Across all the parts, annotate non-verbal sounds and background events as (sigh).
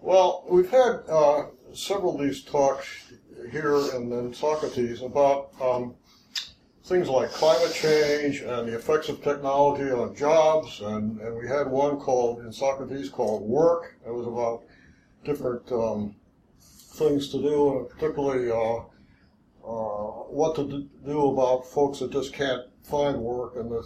Well, we've had uh, several of these talks here and in Socrates about um, things like climate change and the effects of technology on jobs, and, and we had one called in Socrates called work. It was about different um, things to do, and particularly uh, uh, what to do about folks that just can't find work in the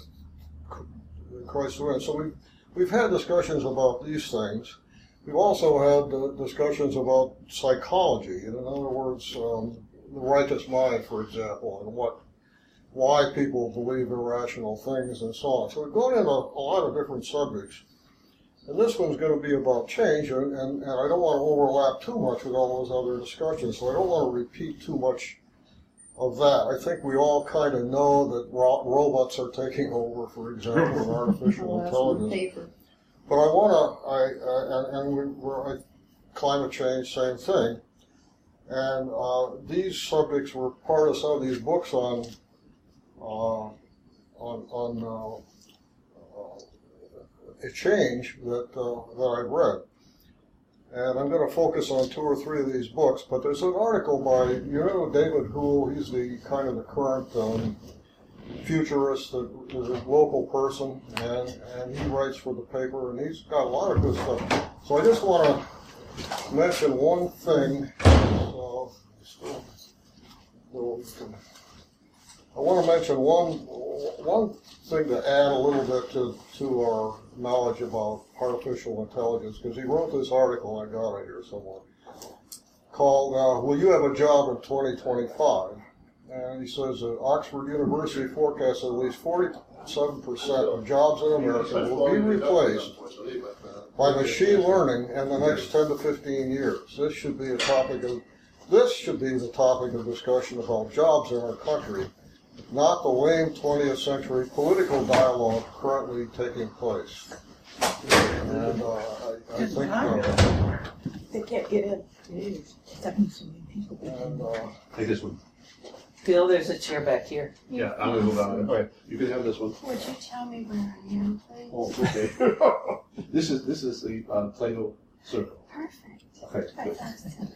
crisis. So we've we've had discussions about these things. We've also had uh, discussions about psychology, in other words, um, the righteous mind, for example, and what why people believe irrational things and so on. So we've gone into a lot of different subjects. And this one's going to be about change, and, and, and I don't want to overlap too much with all those other discussions, so I don't want to repeat too much of that. I think we all kind of know that ro- robots are taking over, for example, in (laughs) artificial intelligence. But I want to, I, uh, and, and we, we're, climate change, same thing. And uh, these subjects were part of some of these books on uh, on, on uh, a change that, uh, that I've read. And I'm going to focus on two or three of these books, but there's an article by, you know, David Houle, he's the kind of the current um, futurist is a local person, and, and he writes for the paper, and he's got a lot of good stuff. So I just want to mention one thing. Still, I want to mention one one thing to add a little bit to, to our knowledge about artificial intelligence, because he wrote this article, I got it here somewhere, called uh, Will You Have a Job in 2025? And he says that Oxford University forecasts that at least 47% of jobs in America will be replaced by machine learning in the next 10 to 15 years. This should be a topic of this should be the topic of discussion about jobs in our country not the lame 20th century political dialogue currently taking place. And uh, I, I think. Uh, they can't get in. And, uh, Take this one. Bill, there's a chair back here. Yeah, I'm gonna move on. All right, you can have this one. Would you tell me where I am, please? Oh, okay. (laughs) (laughs) This is, this is the uh, Plato Circle. Perfect. Okay, good.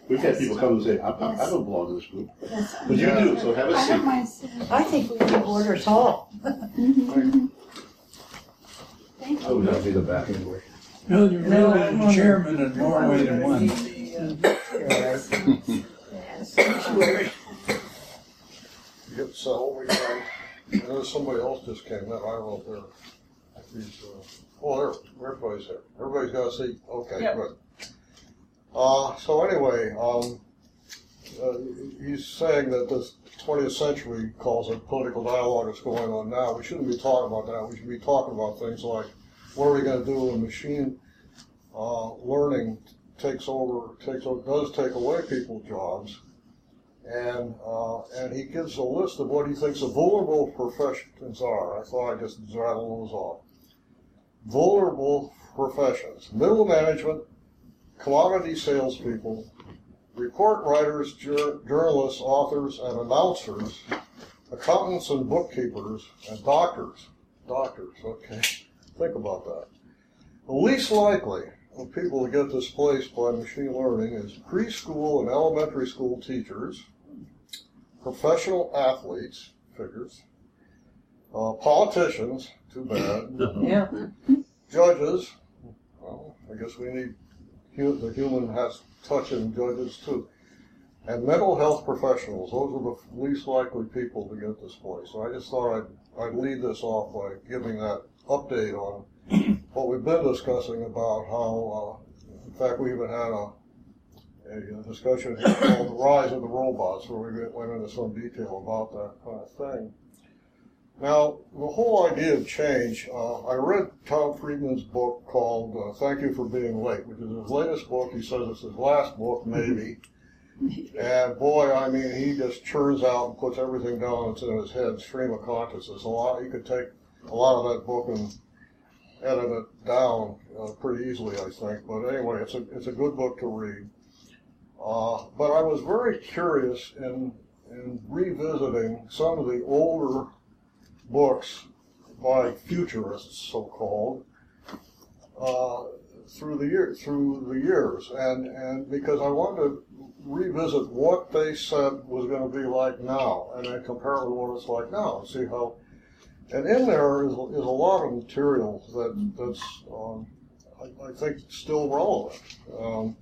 We've had people come and say, I, I I don't belong to this group. But you do, so have a I don't seat. mind sitting. I think we can order us all. Thank I would you. not be the back anyway. Bill, you're really I'm the on chairman in more ways than one. you (laughs) get settled again. And there's somebody else just came in. I don't know if they're. These, uh, oh, there. Everybody's there. Everybody's got a seat. Okay, Yep. good. Uh, so anyway, um, uh, he's saying that this 20th century calls it political dialogue that's going on now. We shouldn't be talking about that. We should be talking about things like what are we going to do when machine uh, learning takes over, takes over, does take away people's jobs. And uh, and he gives a list of what he thinks the vulnerable professions are. I thought I'd just rattle those off. Vulnerable professions: middle management, commodity salespeople, report writers, jur- journalists, authors, and announcers, accountants and bookkeepers, and doctors. Doctors, okay. Think about that. The least likely of people to get displaced by machine learning is preschool and elementary school teachers, professional athletes, figures, uh, politicians, too bad, (laughs) Yeah. judges, well, I guess we need hu- the human has touch in judges too. And mental health professionals, those are the least likely people to get displaced. So I just thought I'd, I'd lead this off by giving that update on what we've been discussing about how, uh, in fact, we even had a, a discussion here called the rise of the robots, where we went into some detail about that kind of thing. Now, the whole idea of change, uh, I read Tom Friedman's book called uh, Thank You for Being Late, which is his latest book. He says it's his last book, maybe. (laughs) and boy, I mean, he just churns out and puts everything down that's in his head, stream of consciousness. A lot, you could take a lot of that book and edit it down uh, pretty easily, I think. But anyway, it's a, it's a good book to read. Uh, but I was very curious in, in revisiting some of the older books by futurists, so called, uh, through the year through the years, and and because I wanted to revisit what they said was going to be like now, and then compare it with what it's like now, and see how. And in there is, is a lot of material that that's um, I, I think still relevant. Um,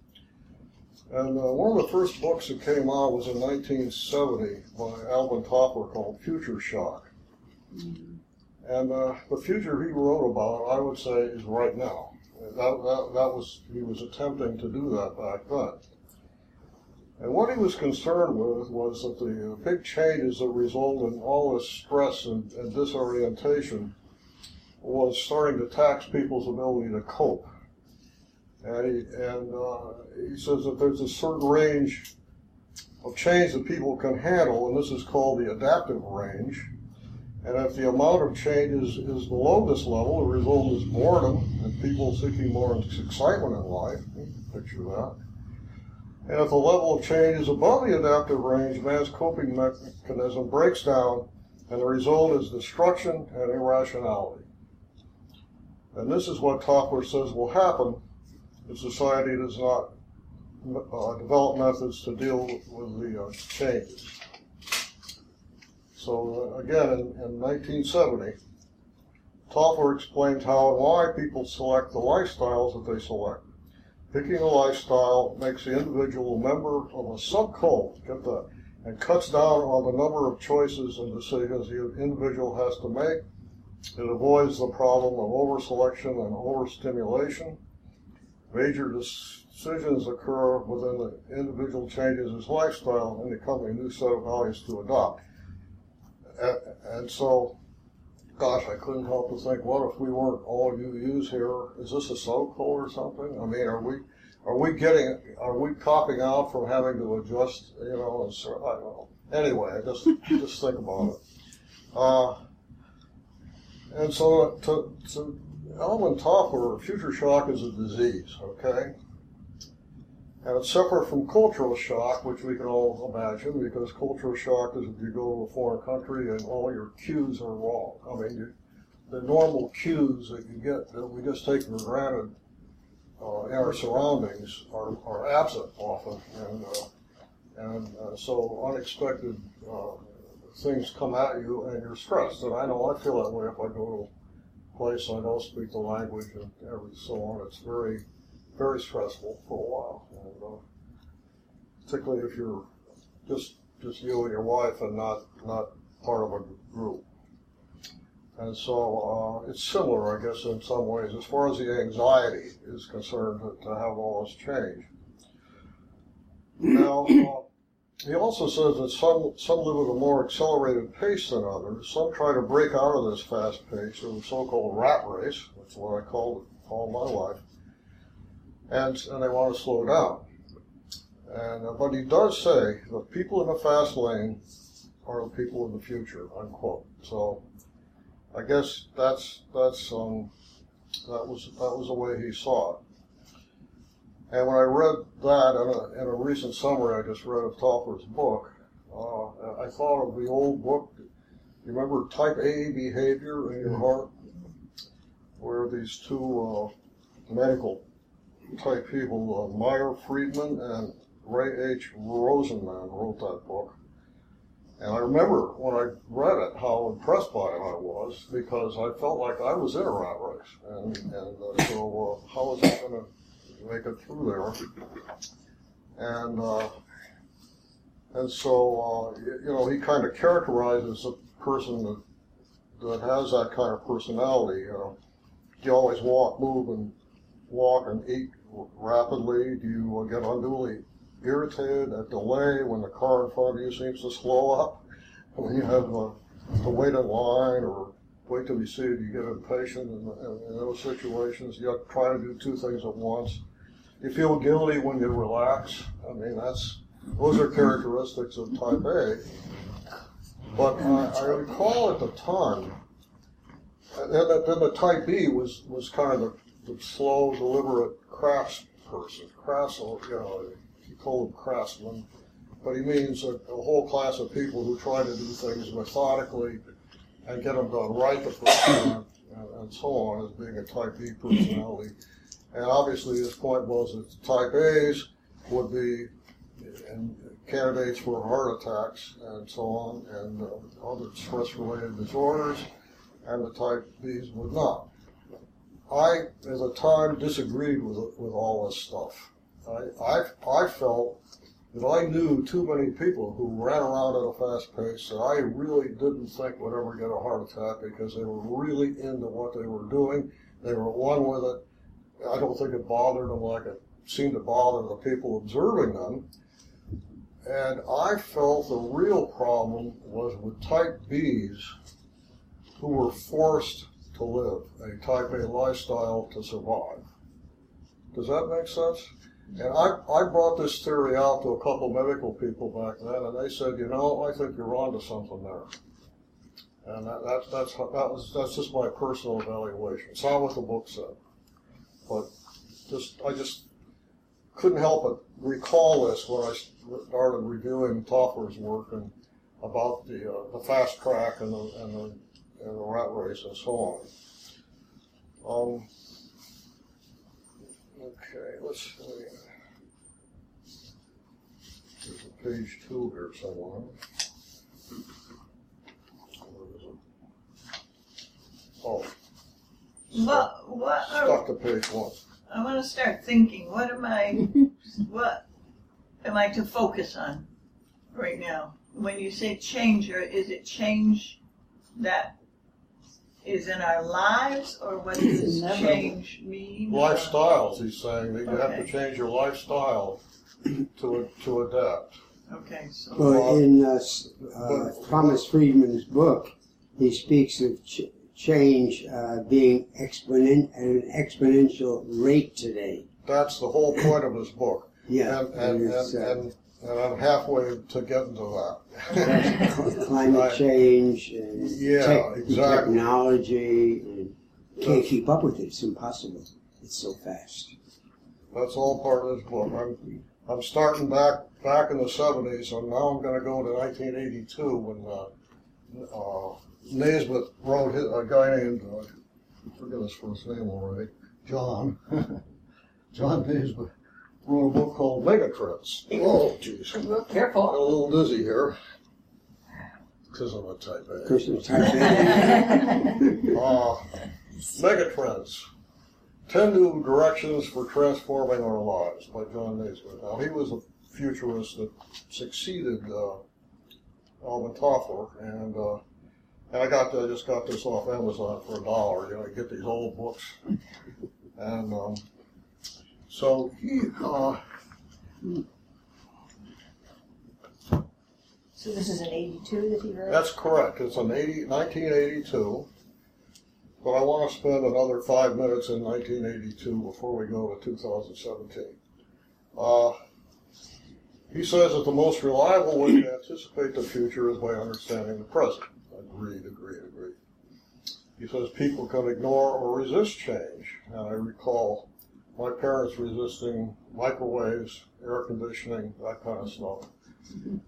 and uh, one of the first books that came out was in 1970 by Alvin Toffler called Future Shock. And uh, the future he wrote about, I would say, is right now. That, that, that was he was attempting to do that back then. And what he was concerned with was that the uh, big changes that result in all this stress and, and disorientation was starting to tax people's ability to cope. And he, and uh, he says that there's a certain range of change that people can handle, and this is called the adaptive range. And if the amount of change is, is below this level, the result is boredom and people seeking more excitement in life. Picture that. And if the level of change is above the adaptive range, man's coping mechanism breaks down, and the result is destruction and irrationality. And this is what Toffler says will happen if society does not uh, develop methods to deal with the uh, changes. So uh, again, in, in 1970, Toffler explained how and why people select the lifestyles that they select. Picking a lifestyle makes the individual a member of a subcult, get that, and cuts down on the number of choices and decisions the individual has to make. It avoids the problem of over-selection and overstimulation. Major decisions occur within the individual changes his lifestyle and become a new set of values to adopt. And, and so, gosh, I couldn't help but think, what if we weren't all UUs here? Is this a so-called or something? I mean, are we are we getting are we copping out from having to adjust? You know, and so, I don't know. Anyway, just just think about it. Uh, and so, to, to Alvin Toffler, future shock is a disease. Okay. And it's separate from cultural shock, which we can all imagine, because cultural shock is if you go to a foreign country and all your cues are wrong. I mean, you, the normal cues that you get that we just take for granted uh, in our surroundings are, are absent often, and uh, and uh, so unexpected uh, things come at you, and you're stressed. And I know I feel that way if I go to place I don't speak the language and every so on. It's very very stressful for a while, and uh, particularly if you're just just you and your wife and not not part of a group. And so uh, it's similar, I guess, in some ways, as far as the anxiety is concerned, to, to have all this change. Now, uh, he also says that some some live at a more accelerated pace than others. Some try to break out of this fast pace, or the so-called rat race, which is what I call it all my life and, and they want to slow down. And uh, but he does say the people in the fast lane are the people of the future, unquote. So I guess that's that's um, that was that was the way he saw it. And when I read that in a, in a recent summary I just read of Toffler's book, uh, I thought of the old book. You remember Type A behavior in your heart, where these two uh, medical type people, uh, Meyer Friedman and Ray H. Rosenman wrote that book. And I remember when I read it how impressed by it I was because I felt like I was in a rat race. And, and uh, so, uh, how was I going to make it through there? And, uh, and so, uh, you know, he kind of characterizes a person that, that has that kind of personality. You know, you always walk, move, and walk and eat rapidly? Do you get unduly irritated at delay when the car in front of you seems to slow up? (laughs) When you have uh, to wait in line or wait to be seated, you get impatient in, in, in those situations. You try to do two things at once. You feel guilty when you relax. I mean, that's those are characteristics of type A. But I, I recall at the time, and then, the type B was, was kind of the the slow, deliberate crafts person. Crafts, you know, you call them craftsman, but he means a, a, whole class of people who try to do things methodically and get them done right the first time, and, and so on, as being a type B personality. And obviously, his point was that type A's would be candidates for heart attacks and so on, and uh, other stress-related disorders, and the type B's would not. I, at the time, disagreed with with all this stuff. I, I, I felt that I knew too many people who ran around at a fast pace that I really didn't think would ever get a heart attack because they were really into what they were doing. They were one with it. I don't think it bothered them like it seemed to bother the people observing them. And I felt the real problem was with type Bs who were forced to live a type A lifestyle to survive. Does that make sense? And I, I brought this theory out to a couple medical people back then, and they said, you know, I think you're onto something there. And that, that, that's, that was, that's just my personal evaluation. It's not what the book said. But just, I just couldn't help but recall this when I started reviewing Toffler's work and about the, uh, the fast track and the, and the, and the rat race and so on. Um, okay, let's see. There's a page two here somewhere. Oh, What, what, are- stuck to page one. I wanna start thinking, what am I, (laughs) what am I to focus on right now? When you say change, or is it change that is in our lives, or what does Inevitable. change mean? Lifestyles, he's saying, that you have to change your lifestyle to, to adapt. Okay, so, Well, in uh, uh, Thomas Friedman's book, he speaks of ch- change uh, being exponent at an exponential rate today. That's the whole point of his book. Yeah, And, and, and, uh, and, I'm halfway to getting to that. (laughs) climate change and Yeah, exactly. technology, and can't keep up with it. It's impossible. It's so fast. That's all part of this book. I'm, I'm starting back, back in the seventies, and now I'm gonna go to nineteen eighty-two when, uh, uh, Naisbitt wrote his, a guy named, uh, I forget his first name already, John. (laughs) John Naisbitt wrote a book called Megatrends. Oh, jeez. Got a little dizzy here. Cause I'm a type A. Person type A. (laughs) Uh, Megatrends. Ten New Directions for Transforming Our Lives by John Naismith. Now, he was a futurist that succeeded uh, Alvin Toffler, and uh, and I got I just got this off Amazon for a dollar. You know, you get these old books, and um, so he uh, So this is an eighty-two that he wrote? That's correct. It's an 80, 1982. But I want to spend another five minutes in 1982 before we go to 2017. Uh, he says that the most reliable way to anticipate the future is by understanding the present. Agreed, agreed, agreed. He says people can ignore or resist change. And I recall my parents resisting microwaves, air conditioning, that kind of stuff.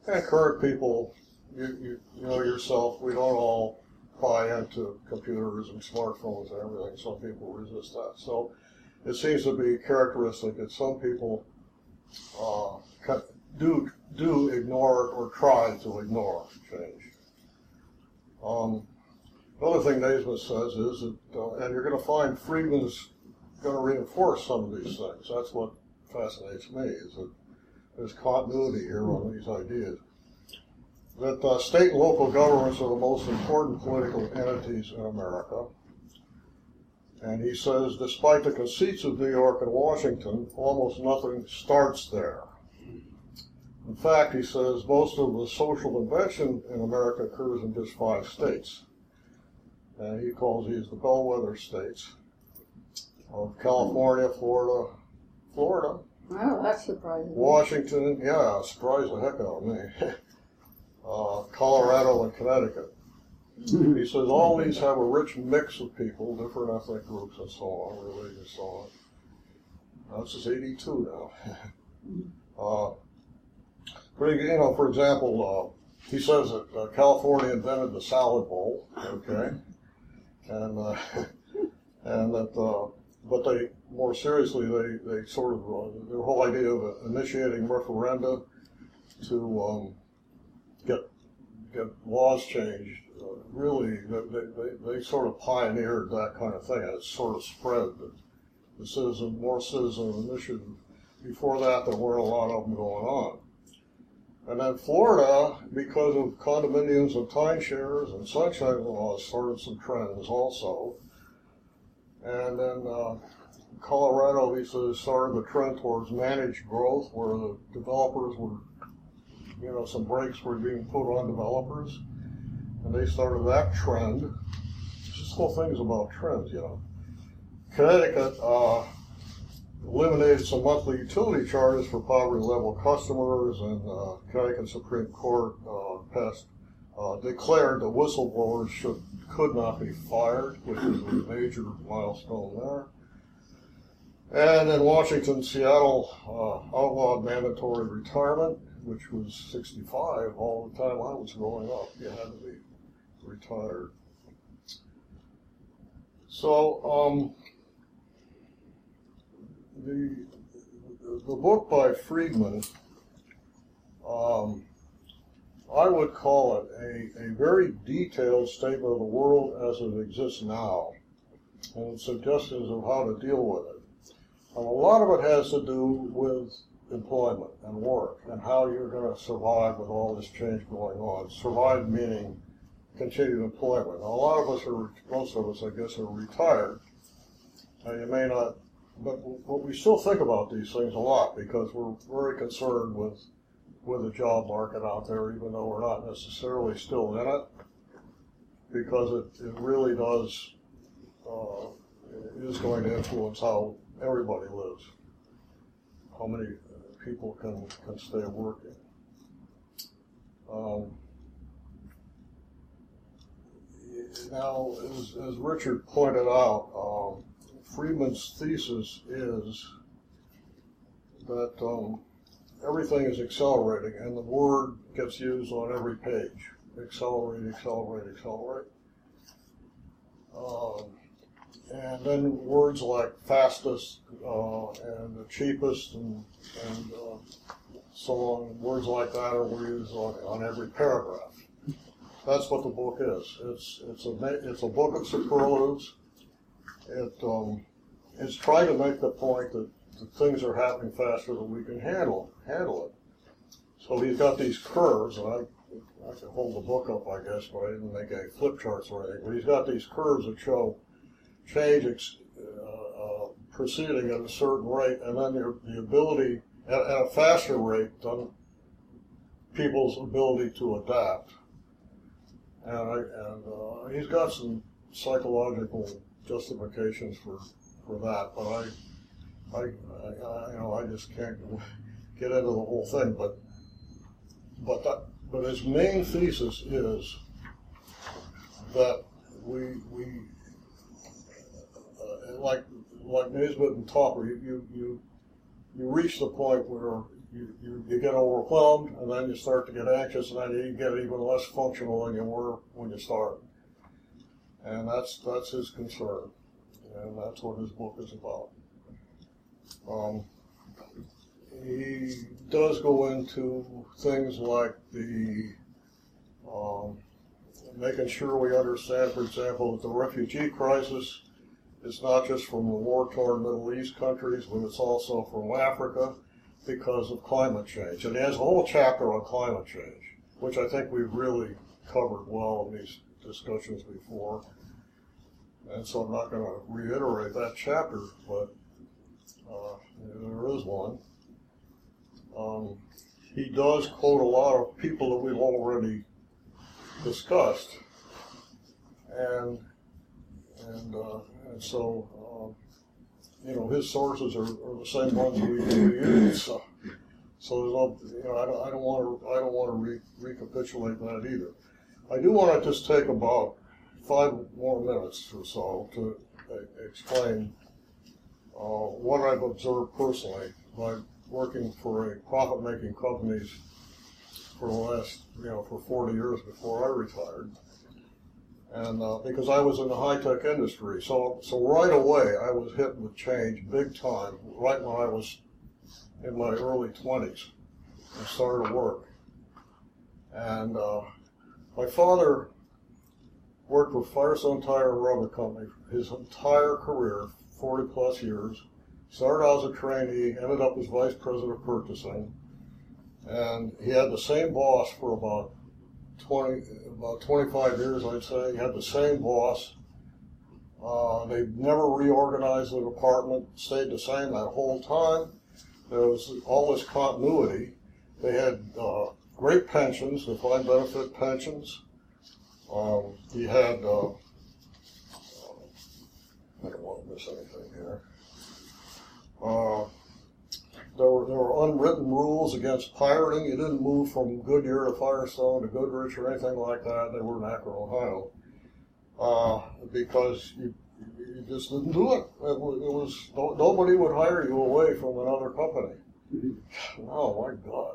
And current people you, you, you know yourself, we don't all buy into computers and smartphones and everything. Some people resist that. So it seems to be characteristic that some people uh, do do ignore or try to ignore change. Um, another thing Naisbitt says is that, uh, and you're going to find Friedman's going to reinforce some of these things. That's what fascinates me is that there's continuity here on these ideas that uh, state and local governments are the most important political entities in America. And he says, despite the conceits of New York and Washington, almost nothing starts there. In fact, he says, most of the social invention in America occurs in just five states. And he calls these the bellwether states of California, Florida, Florida, Wow, that's surprising. Washington, yeah, surprised the heck out of me. (laughs) uh, Colorado and Connecticut. He says all these have a rich mix of people, different ethnic groups and so on, religion and so on. This is 82 now. (laughs) uh, but, you know, for example, uh, he says that uh, California invented the salad bowl, okay? And, uh, (laughs) and that uh, but they, more seriously, they, they sort of, uh, their whole idea of initiating referenda to um, get get laws changed, uh, really, they, they, they sort of pioneered that kind of thing, and it's sort of spread. The, the citizen, more citizen initiative. Before that, there weren't a lot of them going on. And then Florida, because of condominiums and timeshares and sunshine laws, started some trends also. And then uh, Colorado, he says, started the trend towards managed growth, where the developers were, you know, some brakes were being put on developers. And they started that trend. Just little things about trends, you know. Connecticut uh, eliminated some monthly utility charges for poverty level customers, and uh, Connecticut Supreme Court uh, passed uh, declared that whistleblowers should could not be fired, which is a major milestone there. And in Washington, Seattle uh, outlawed mandatory retirement, which was 65 all the time I was growing up. You had to be retired. So, um, the the book by Friedman, um, I would call it a, a very detailed statement of the world as it exists now, and suggestions of how to deal with it. And a lot of it has to do with employment and work and how you're going to survive with all this change going on. Survive meaning continued employment. Now, a lot of us are, most of us, I guess, are retired. And you may not but, but we still think about these things a lot because we're very concerned with with the job market out there, even though we're not necessarily still in it, because it, it really does uh, is going to influence how everybody lives, how many people can can stay working. Um, now, as, as Richard pointed out. Um, Friedman's thesis is that um, everything is accelerating, and the word gets used on every page. Accelerate, accelerate, accelerate. Um, and then words like fastest uh, and the cheapest and, and uh, so on, words like that are used on, on every paragraph. That's what the book is. It's, it's, a, it's a book of superlatives it um, it's trying to make the point that, that things are happening faster than we can handle handle it. So he's got these curves, and I I can hold the book up, I guess, but I didn't make any flip charts or anything. But he's got these curves that show change ex, uh, uh, proceeding at a certain rate, and then the, the ability at, at, a faster rate than people's ability to adapt. And, I, and uh, he's got some psychological justifications for, for that, but I, I, I, you know, I just can't get into the whole thing. But, but that, but his main thesis is that we, we, uh, like, like Naisbitt and Toffler, you, you, you, you reach the point where you, you, you get overwhelmed and then you start to get anxious and then you get even less functional than you were when you started. And that's, that's his concern. And that's what his book is about. Um, he does go into things like the um, making sure we understand, for example, that the refugee crisis is not just from the war-torn Middle East countries, but it's also from Africa because of climate change. And he has a whole chapter on climate change, which I think we've really covered well in these discussions before. And so I'm not going to reiterate that chapter, but uh, there is one. Um, he does quote a lot of people that we've already discussed, and and uh, and so uh, you know his sources are, are the same ones we, we use. So, so there's no, you know, I don't, I don't want to I don't want to re- recapitulate that either. I do want to just take about five more minutes or so to uh, explain uh, what I've observed personally by working for a profit-making companies for the last, you know, for 40 years before I retired. and uh, because I was in the high tech industry, so so right away I was hit with change big time. Right when I was in my early twenties, and started to work. And uh, my father worked for Firestone Tire Rubber Company his entire career, 40 plus years. Started out as a trainee, ended up as vice president of purchasing, and he had the same boss for about 20, about 25 years, I'd say. He had the same boss. Uh, they never reorganized the department, stayed the same that whole time. There was all this continuity. They had uh, great pensions, defined benefit pensions. Um, he had, uh, I don't want to miss anything here. Uh, there were, there were unwritten rules against pirating. You didn't move from Goodyear to Firestone to Goodrich or anything like that. They were in Akron, Ohio. Uh, because you, you just didn't do it. It was, it was no, nobody would hire you away from another company. (laughs) Oh my God!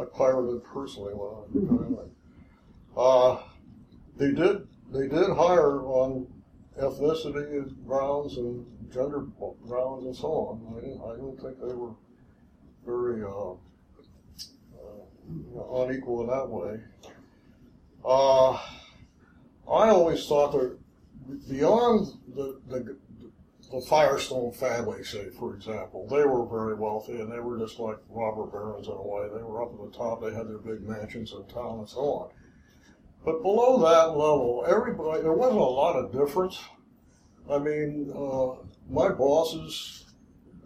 I pirated personally when I was uh, they did they did hire on ethnicity grounds and gender grounds and so on. I didn't, I don't think they were very uh, uh, unequal in that way. Uh, I always thought that beyond the, the the Firestone family, say for example, they were very wealthy and they were just like robber barons in a way. They were up at the top. They had their big mansions in town and so on. But below that level, everybody there wasn't a lot of difference. I mean, uh, my bosses,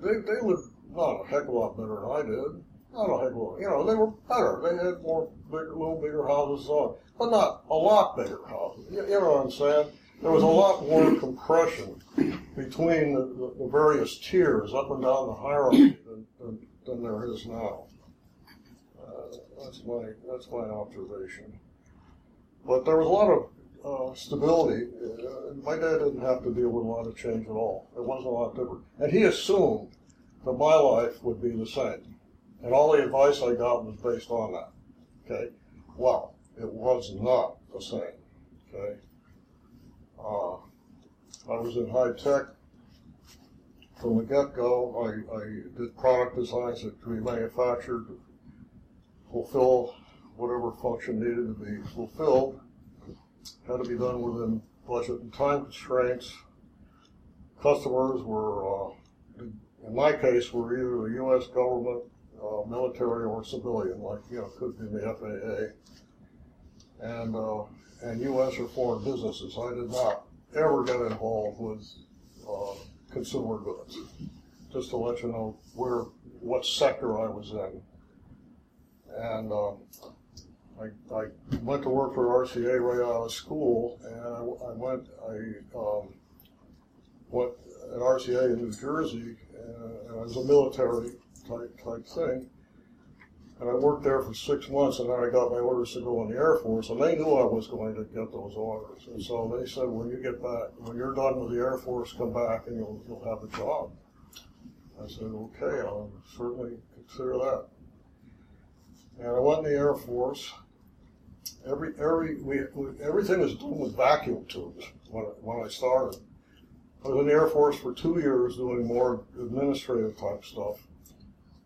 they they lived not a heck of a lot better than I did. Not a heck of a lot. You know, they were better. They had more bigger, little bigger houses, on, but not a lot bigger houses. You, you know what I'm saying? There was a lot more compression between the, the, various tiers up and down the hierarchy than, than, than there is now. Uh, that's my that's my observation. But there was a lot of uh, stability. Uh, my dad didn't have to deal with a lot of change at all. It wasn't a lot different. And he assumed that my life would be the same. And all the advice I got was based on that. Okay? Well, it was not the same. Okay? Uh, I was in high tech from the get go. I, I did product designs that could be manufactured to fulfill whatever function needed to be fulfilled had to be done within budget and time constraints. Customers were, uh, in my case, were either the U.S. government, uh, military, or civilian, like you know, could be the FAA, and uh, and U.S. or foreign businesses. I did not ever get involved with uh, consumer goods. Just to let you know where what sector I was in, and. Uh, I, I went to work for RCA right out of school, and I, I went, I um, went at RCA in New Jersey, and, and it was a military type, type thing. And I worked there for six months, and then I got my orders to go in the Air Force, and they knew I was going to get those orders. And so they said, when you get back, when you're done with the Air Force, come back and you'll, you'll have a job. I said, okay, I'll certainly consider that. And I went in the Air Force, every every we, we, everything was done with vacuum tubes when when I started. I was in the Air Force for two years doing more administrative type stuff.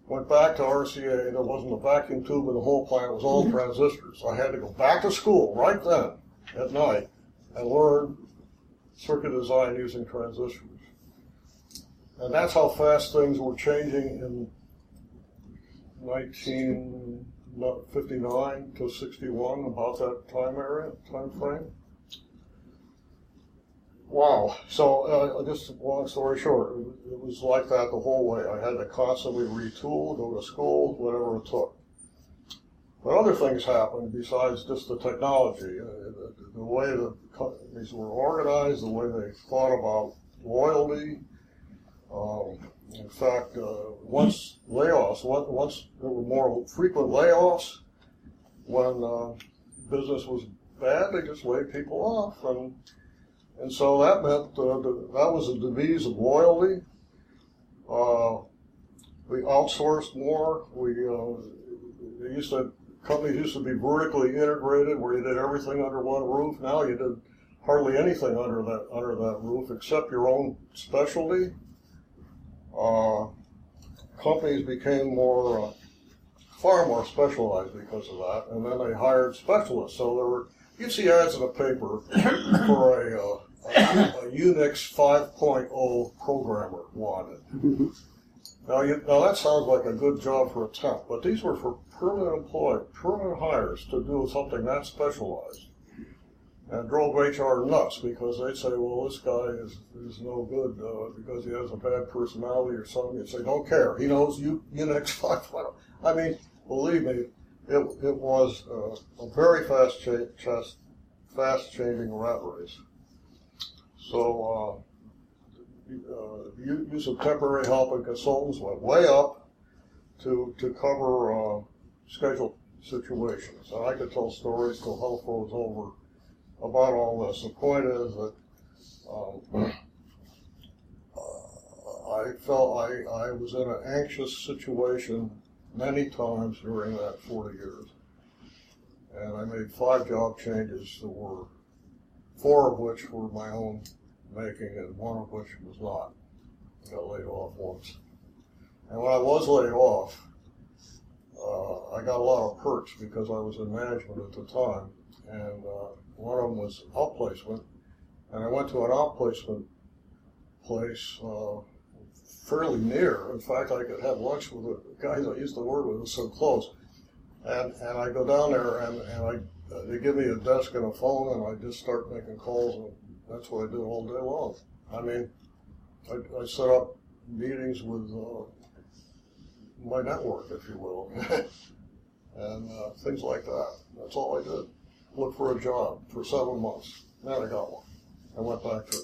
Went back to RCA. There wasn't a vacuum tube in the whole plant. It was all mm-hmm. transistors. I had to go back to school right then at night and learn circuit design using transistors. And that's how fast things were changing in 1959 to 61, about that time area, time frame. Wow. So, uh, just long story short, it was like that the whole way. I had to constantly retool, go to school, whatever it took. But other things happened besides just the technology. Uh, the, way the companies were organized, the way they thought about loyalty. Um, in fact, uh, once layoffs, once there were more frequent layoffs, when uh, business was bad, they just laid people off, and and so that meant uh, that was a disease of loyalty. Uh, we outsourced more. We uh, used to companies used to be vertically integrated where you did everything under one roof. Now you did hardly anything under that under that roof except your own specialty. Uh, companies became more, uh, far more specialized because of that, and then they hired specialists. So there were you'd see ads in the paper (coughs) for a, uh, a, a Unix 5.0 programmer wanted. Now, you, now that sounds like a good job for a temp, but these were for permanent employed, permanent hires to do something that specialized. And drove HR nuts because they'd say, well, this guy is, is no good uh, because he has a bad personality or something. You'd say, don't care. He knows U, Unix (laughs) 5.0. I mean, believe me, it, it was uh, a very fast, cha- fast changing rat race. So, uh, uh, u- use of temporary help and consultants went way up to to cover uh, scheduled situations. And I could tell stories till hell froze over about all this. The point is that um, uh, I felt I, I was in an anxious situation many times during that 40 years. And I made five job changes that were, four of which were my own making and one of which was not. I got laid off once. And when I was laid off, uh, I got a lot of perks because I was in management at the time. And uh, one of them was outplacement. And I went to an outplacement place uh, fairly near. In fact, I could have lunch with the guys I used to work with, so close. And, and I go down there and, and I, uh, they give me a desk and a phone and I just start making calls and that's what I do all day long. I mean, I, I set up meetings with uh, my network, if you will, (laughs) and uh, things like that. That's all I did. Look for a job for seven months. Then I got one. I went back to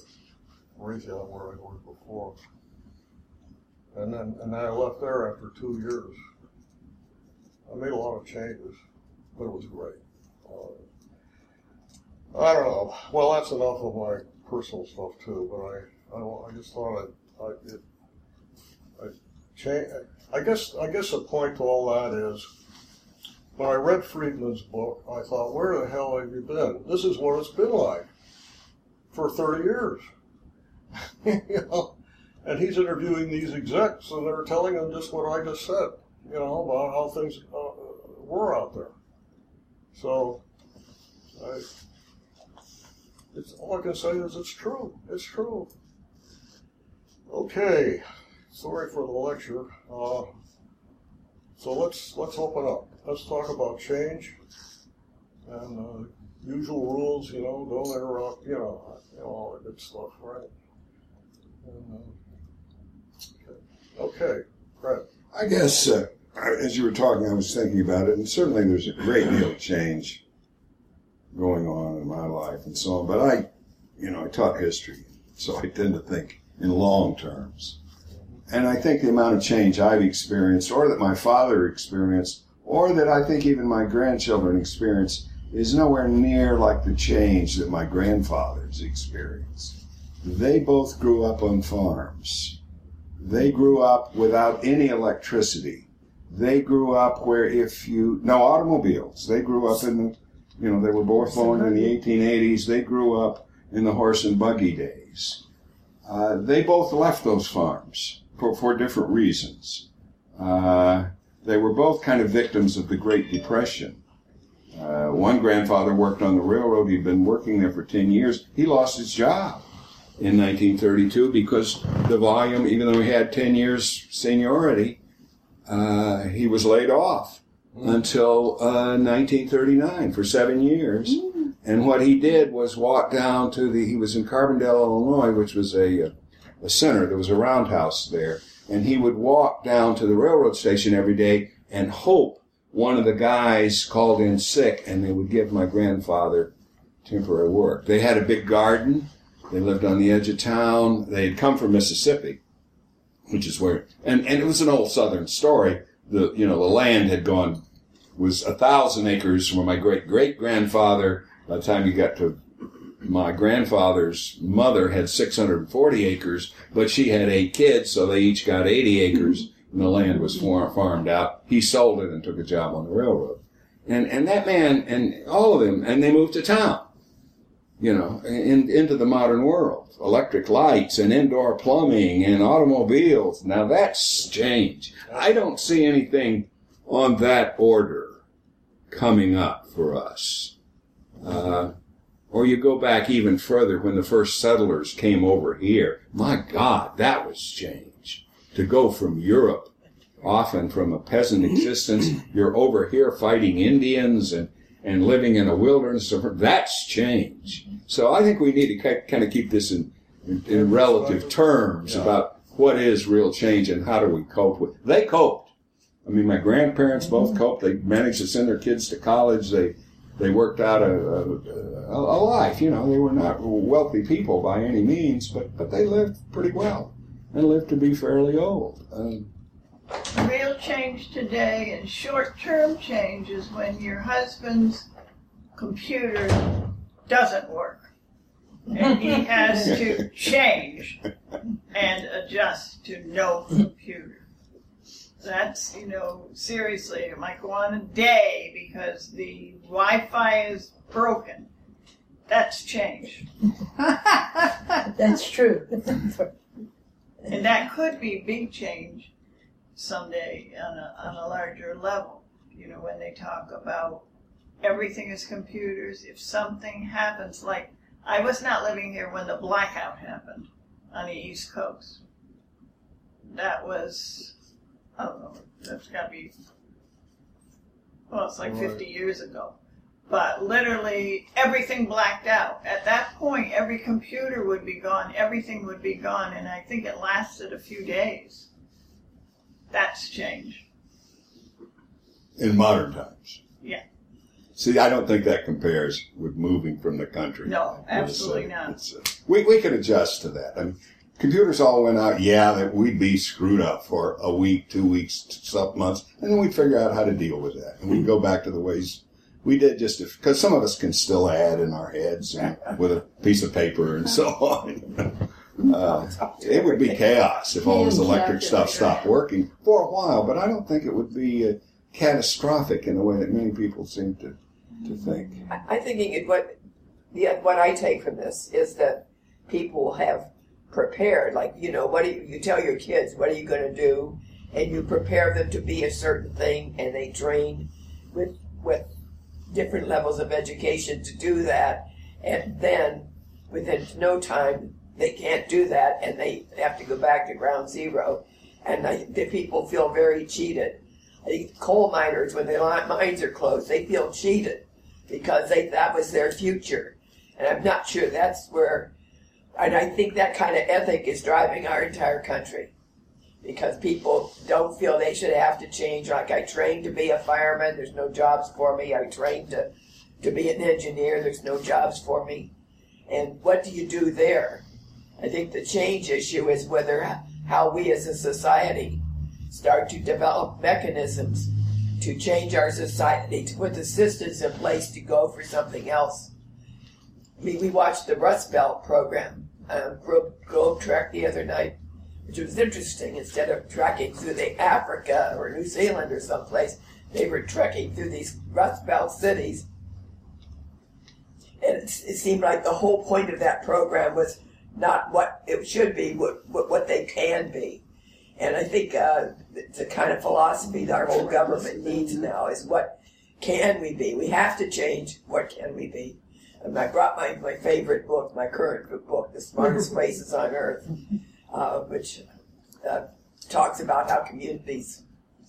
Raytheon where I worked before. And then, and I left there after two years. I made a lot of changes, but it was great. Uh, I don't know. Well, that's enough of my personal stuff too. But I, I, I just thought I, I, it, I change. I guess, I guess the point to all that is, when I read Friedman's book, I thought, where the hell have you been? This is what it's been like for 30 years. (laughs) you know, and he's interviewing these execs, and they're telling him just what I just said. You know about how things uh, were out there. So, I, it's all I can say is it's true. It's true. Okay, sorry for the lecture. Uh, so let's let's open up. Let's talk about change and uh, usual rules. You know, don't interrupt. You know, you know all that good stuff, right? And, uh, okay. Brett. I guess uh, as you were talking, I was thinking about it, and certainly there's a great deal of change going on in my life and so on. But I, you know, I taught history, so I tend to think in long terms. And I think the amount of change I've experienced, or that my father experienced, or that I think even my grandchildren experience, is nowhere near like the change that my grandfathers experienced. They both grew up on farms. They grew up without any electricity. They grew up where if you, no automobiles. They grew up in the, you know, they were both born in the 1880s. They grew up in the horse and buggy days. Uh, they both left those farms for, for different reasons. Uh, they were both kind of victims of the Great Depression. Uh, one grandfather worked on the railroad. He'd been working there for 10 years. He lost his job in 1932 because the volume, even though he had 10 years seniority, uh, he was laid off until uh, 1939 for seven years. And what he did was walk down to the, he was in Carbondale, Illinois, which was a, a center. There was a roundhouse there. And he would walk down to the railroad station every day and hope one of the guys called in sick and they would give my grandfather temporary work. They had a big garden. They lived on the edge of town. They had come from Mississippi, which is where, and, and it was an old southern story. The, you know, the land had gone, was a thousand acres where my great great grandfather, by the time you got to my grandfather's mother had 640 acres, but she had eight kids, so they each got 80 acres, and the land was far- farmed out. He sold it and took a job on the railroad. And, and that man and all of them, and they moved to town, you know, in, into the modern world. Electric lights and indoor plumbing and automobiles. Now that's change. I don't see anything on that order coming up for us. Uh, or you go back even further when the first settlers came over here. My God, that was change. To go from Europe, often from a peasant existence, you're over here fighting Indians and, and living in a wilderness. Of that's change. So I think we need to kind of keep this in, in, in relative terms Yeah. about what is real change and how do we cope with. it. They coped. I mean, my grandparents both coped. They managed to send their kids to college. They they worked out a, a, a life. You know, they were not wealthy people by any means, but but they lived pretty well and lived to be fairly old. Um, Real change today and short-term change is when your husband's computer doesn't work. And he (laughs) has to change and adjust to no computer. That's, you know, seriously, it might go on a day because the Wi-Fi is broken. That's change. (laughs) That's true. And that could be big change someday on a, on a larger level. You know, when they talk about everything is computers, if something happens, like I was not living here when the blackout happened on the East Coast. That was, I don't know, that's gotta be, well, it's like 50 years ago. But literally everything blacked out. At that point, every computer would be gone, everything would be gone, and I think it lasted a few days. That's change. in modern times. Yeah. See, I don't think that compares with moving from the country. No, It's, uh, absolutely not. it's, uh, we, we could adjust to that. I mean, computers all went out. Yeah, that we'd be screwed up for a week, two weeks, some months, and then we'd figure out how to deal with that. And we'd go back to the ways we did just because some of us can still add in our heads with a piece of paper and so on. (laughs) Uh, it would be chaos if all this electric stuff stopped working for a while, but I don't think it would be uh, catastrophic in the way that many people seem to, to think. I- I'm thinking it, what, yeah, what I take from this is that people have prepared, like, you know, what do you, you tell your kids, what are you going to do? And you prepare them to be a certain thing and they train with, with different levels of education to do that. And then within no time, they can't do that and they have to go back to ground zero. And I, the people feel very cheated. Think coal miners, when their mines are closed, they feel cheated because they that was their future. And I'm not sure that's where, and I think that kind of ethic is driving our entire country because people don't feel they should have to change. Like I trained to be a fireman, there's no jobs for me. I trained to, to be an engineer, there's no jobs for me. And what do you do there? I think the change issue is whether how we as a society start to develop mechanisms to change our society, to put the systems in place to go for something else. I mean, we watched the Rust Belt program, um, Globe, Globe Trek the other night, which was interesting. Instead of trekking through the Africa or New Zealand or someplace, they were trekking through these Rust Belt cities. And it, it seemed like the whole point of that program was not what it should be, what, what, what they can be. And I think uh, it's a kind of philosophy that our whole government needs now is what can we be? We have to change. What can we be? And I brought my, my favorite book, my current book, The Smartest (laughs) Places on Earth, uh, which uh, talks about how communities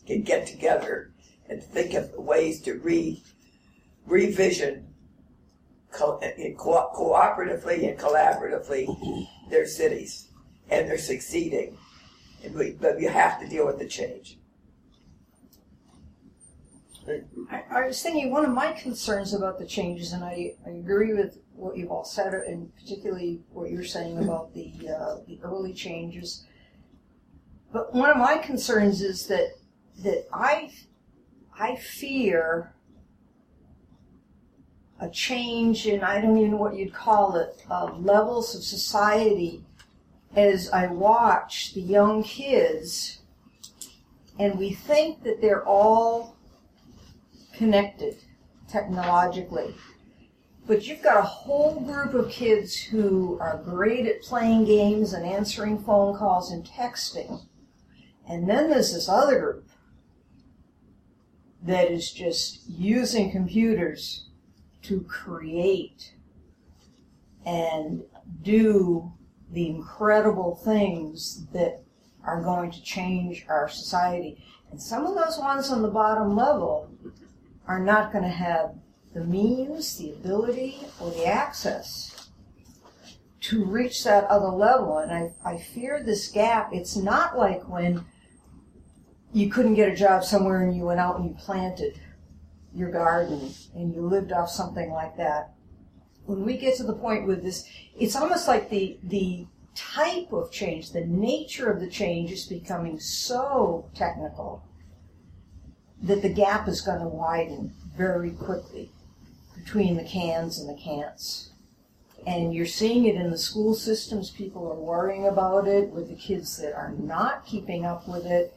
can get together and think of ways to re revision co- and co- cooperatively and collaboratively their cities, and they're succeeding. And we, but you have to deal with the change. I, I was thinking one of my concerns about the changes, and I, I agree with what you've all said, and particularly what you're saying about the uh, the early changes. But one of my concerns is that that I I fear a change in I don't even know what you'd call it uh, levels of society as I watch the young kids, and we think that they're all connected. technologically. But you've got a whole group of kids who are great at playing games and answering phone calls and texting. And then there's this other group that is just using computers to create and do the incredible things that are going to change our society. And some of those ones on the bottom level are not going to have the means, the ability, or the access to reach that other level. And I, I fear this gap. It's not like when you couldn't get a job somewhere and you went out and you planted your garden and you lived off something like that. When we get to the point with this, it's almost like the, the type of change, the nature of the change is becoming so technical that the gap is going to widen very quickly between the cans and the can'ts. And you're seeing it in the school systems. People are worrying about it with the kids that are not keeping up with it.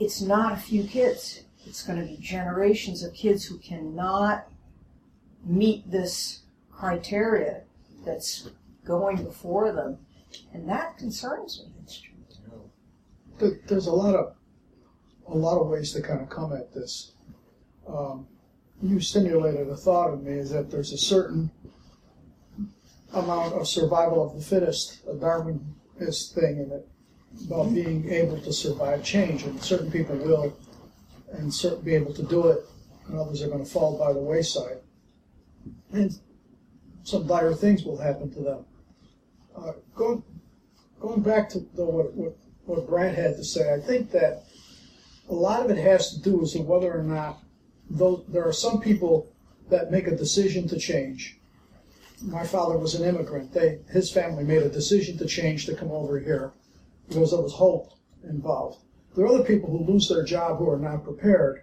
It's not a few kids. It's going to be generations of kids who cannot meet this criteria that's going before them. And that concerns me. There- There's a lot of, a lot of ways to kind of come at this. Um, you stimulated a thought in me is that there's a certain amount of survival of the fittest, a Darwinist thing in it, about being able to survive change, and certain people will, and be able to do it, and others are going to fall by the wayside, and some dire things will happen to them. Uh, going going back to the, what, what what Brad had to say, I think that a lot of it has to do with whether or not though there are some people that make a decision to change. My father was an immigrant. They his family made a decision to change to come over here because there was hope involved. There are other people who lose their job who are not prepared,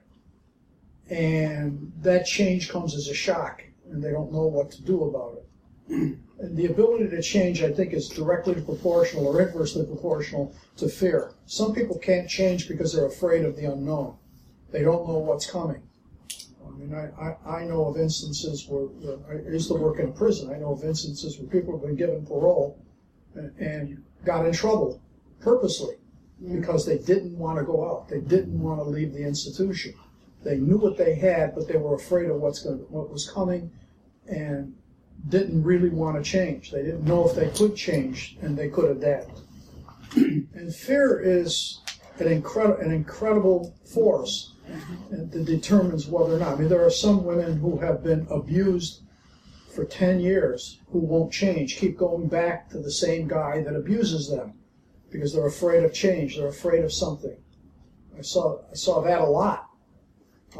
and that change comes as a shock, and they don't know what to do about it. (clears throat) And the ability to change, I think, is directly proportional or inversely proportional to fear. Some people can't change because they're afraid of the unknown. They don't know what's coming. I mean, I, I, I know of instances where, where I used to work in prison. I know of instances where people have been given parole and, and got in trouble purposely because they didn't want to go out. They didn't want to leave the institution. They knew what they had, but they were afraid of what's going, what was coming, and didn't really want to change. They didn't know if they could change and they could adapt. (clears throat) and fear is an an incredible force that determines whether or not. I mean, there are some women who have been abused for 10 years who won't change, keep going back to the same guy that abuses them because they're afraid of change, they're afraid of something. I saw, I saw that a lot.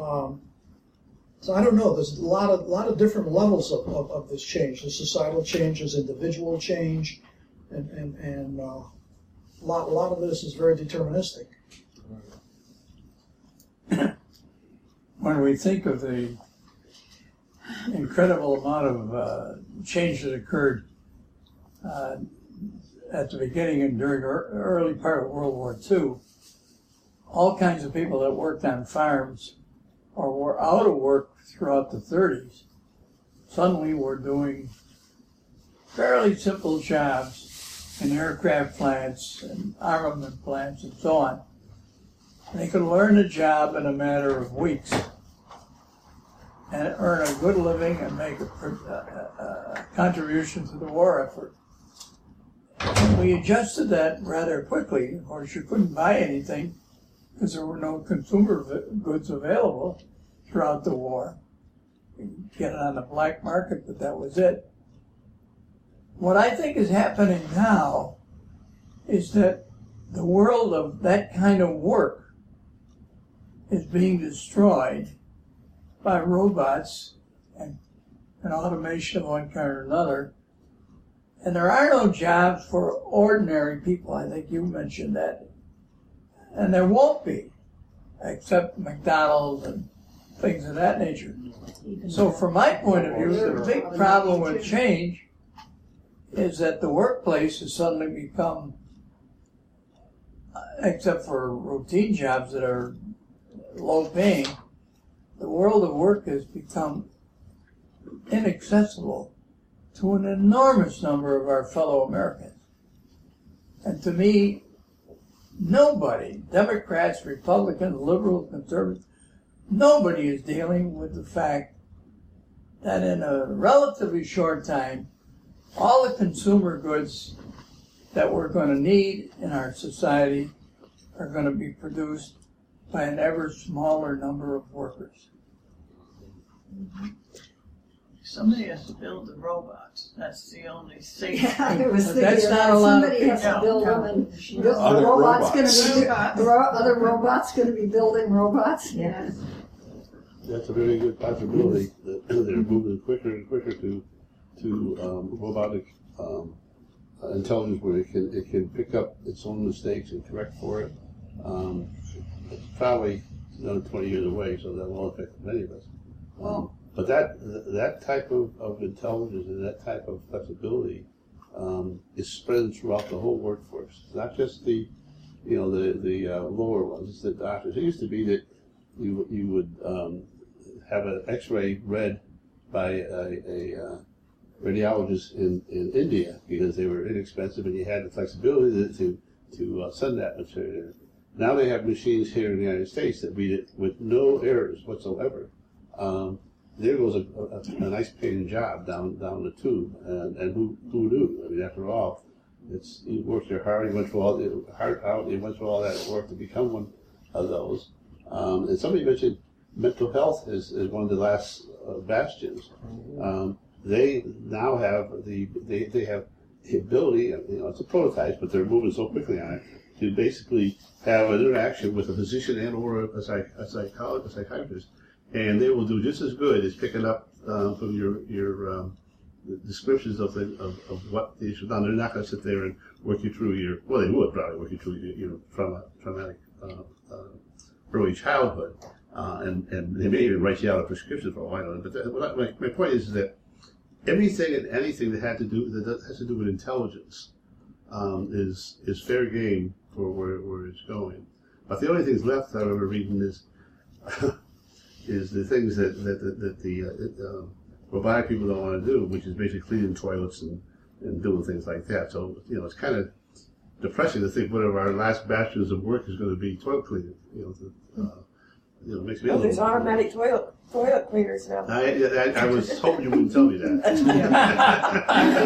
Um, so I don't know. There's a lot of lot of different levels of, of, of this change. There's societal change, there's individual change, and and, and uh, a lot a lot of this is very deterministic. when we think of the incredible amount of uh, change that occurred uh, at the beginning and during the early part of World War II, all kinds of people that worked on farms or were out of work throughout the 30s suddenly were doing fairly simple jobs in aircraft plants and armament plants and so on. They could learn a job in a matter of weeks and earn a good living and make a, a, a contribution to the war effort. We adjusted that rather quickly. Of course, you couldn't buy anything because there were no consumer goods available throughout the war. You could get it on the black market, but that was it. What I think is happening now is that the world of that kind of work is being destroyed by robots and, and automation of one kind or another. And there are no jobs for ordinary people. I think you mentioned that. And there won't be, except McDonald's and things of that nature. So, from my point of view, the big problem with change is that the workplace has suddenly become, except for routine jobs that are low paying, the world of work has become inaccessible to an enormous number of our fellow Americans. And to me, nobody, Democrats, Republicans, liberals, conservatives, nobody is dealing with the fact that in a relatively short time, all the consumer goods that we're going to need in our society are going to be produced by an ever smaller number of workers. Mm-hmm. Somebody has to build the robots. That's the only safe. Yeah, I (laughs) was thinking that's that not a lot of somebody has to people. build No, them and build, the Other robot's gonna robots. be, Robots. the ro- other robot's gonna be building robots? Yeah. That's a very good possibility that (clears throat) they're moving quicker and quicker to to um, robotic um, uh, intelligence where it can it can pick up its own mistakes and correct for it. Um, it's probably another 20 years away, so that won't affect many of us. Um, but that that type of, of intelligence and that type of flexibility um, is spread throughout the whole workforce. Not just the you know the the uh, lower ones, it's the doctors. It used to be that you you would um, have an X-ray read by a, a uh, radiologist in, in India because they were inexpensive and you had the flexibility to to, to uh, send that material. Now they have machines here in the United States that read it with no errors whatsoever. Um, there goes a, a, a nice paying job down down the tube, and, and who who knew? I mean, after all, it's you worked your hard. He went through all the heart out. You went through all that work to become one of those. Um, and somebody mentioned mental health is, is one of the last uh, bastions. Um, they now have the they, they have the ability. You know, it's a prototype, but they're moving so quickly on it to basically have an interaction with a physician and or a, psych, a psychologist, a psychiatrist, and they will do just as good as picking up uh, from your your um, descriptions of the of, of what the issue. They're not going to sit there and work you through your well, they would probably work you through your, your trauma, traumatic uh, uh, early childhood, uh, and and they may even write you out a prescription for a while. But that, my, my point is that everything and anything that had to do that has to do with intelligence um, is is fair game for where, where it's going. But the only things left I remember reading is (laughs) is the things that that, that, that the uh, uh, robotic people don't want to do, which is basically cleaning toilets and, and doing things like that. So you know, it's kind of depressing to think one of our last bastions of work is going to be toilet cleaning. You know, uh, you know, makes me a Oh, little. there's automatic toilet toilet cleaners now. I, I, I was hoping you wouldn't tell me that. (laughs)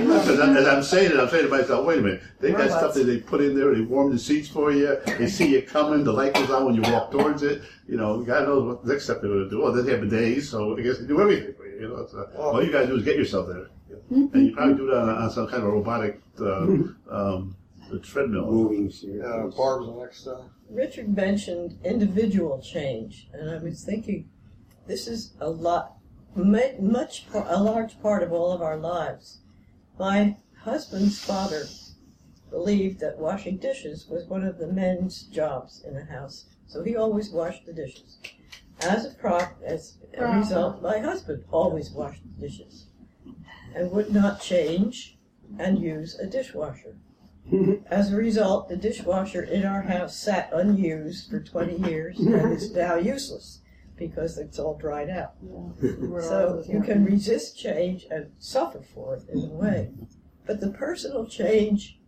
Because (laughs) as I'm saying it, I'm saying to myself, wait a minute. They got stuff that they put in there. They warm the seats for you. They see you coming. The light goes on when you walk towards it. You know, God knows what the next step they're going to do. Well, they have bidets, so I guess they do everything for you. You know, so all you got to do is get yourself there, and you probably do that on, on some kind of robotic uh, (laughs) um, treadmill. Moving Yeah, Barb's the next. Uh, Richard mentioned individual change, and I was thinking this is a lot, mu- much, par- a large part of all of our lives. My husband's father believed that washing dishes was one of the men's jobs in the house, so he always washed the dishes. As a prop, as a result, my husband always washed the dishes and would not change and use a dishwasher. (laughs) As a result, the dishwasher in our house sat unused for 20 years and (laughs) is now useless because it's all dried out. (laughs) So you can resist change and suffer for it in a way. But the personal change,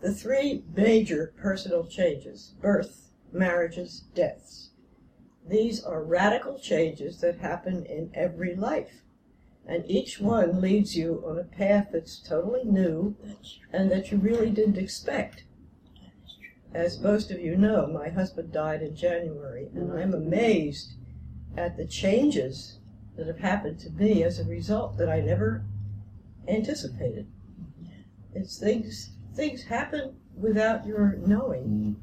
the three major personal changes birth, marriages, deaths these are radical changes that happen in every life. And each one leads you on a path that's totally new and that you really didn't expect. As most of you know, my husband died in January, and I'm amazed at the changes that have happened to me as a result that I never anticipated. It's things things happen without your knowing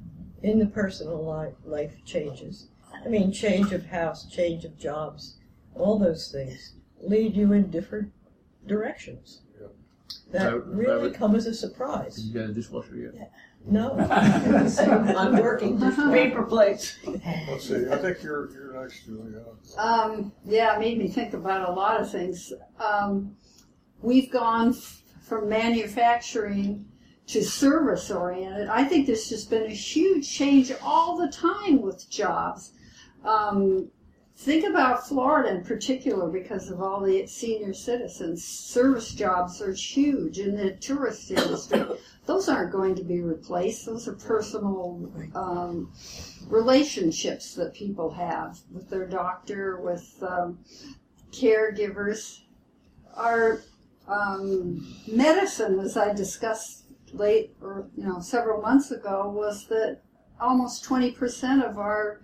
in the personal life, life changes. I mean, change of house, change of jobs, all those things lead you in different directions. That Private- really private- come as a surprise. You got a dishwasher yet? No, (laughs) I'm working. (laughs) Paper plates. let's see. I think you're you're next, Julia. Um, yeah, it made me think about a lot of things. Um, we've gone f- from manufacturing to service oriented. I think there's just been a huge change all the time with jobs. Um, think about Florida in particular because of all the senior citizens. Service jobs are huge in the tourist industry. Those aren't going to be replaced. Those are personal um, relationships that people have with their doctor, with um, caregivers. Our um, medicine, as I discussed late or you know several months ago, was that almost 20% of our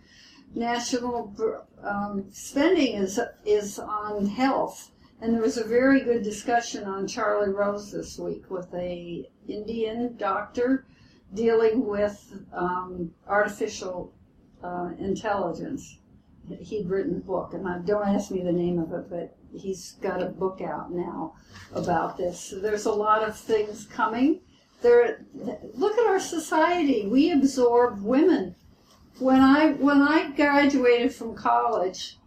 national um, spending is is on health. And there was a very good discussion on Charlie Rose this week with a Indian doctor dealing with um, artificial uh, intelligence. He'd written a book, and I, don't ask me the name of it, but he's got a book out now about this. So there's a lot of things coming. There, look at our society. We absorb women. When I when I graduated from college,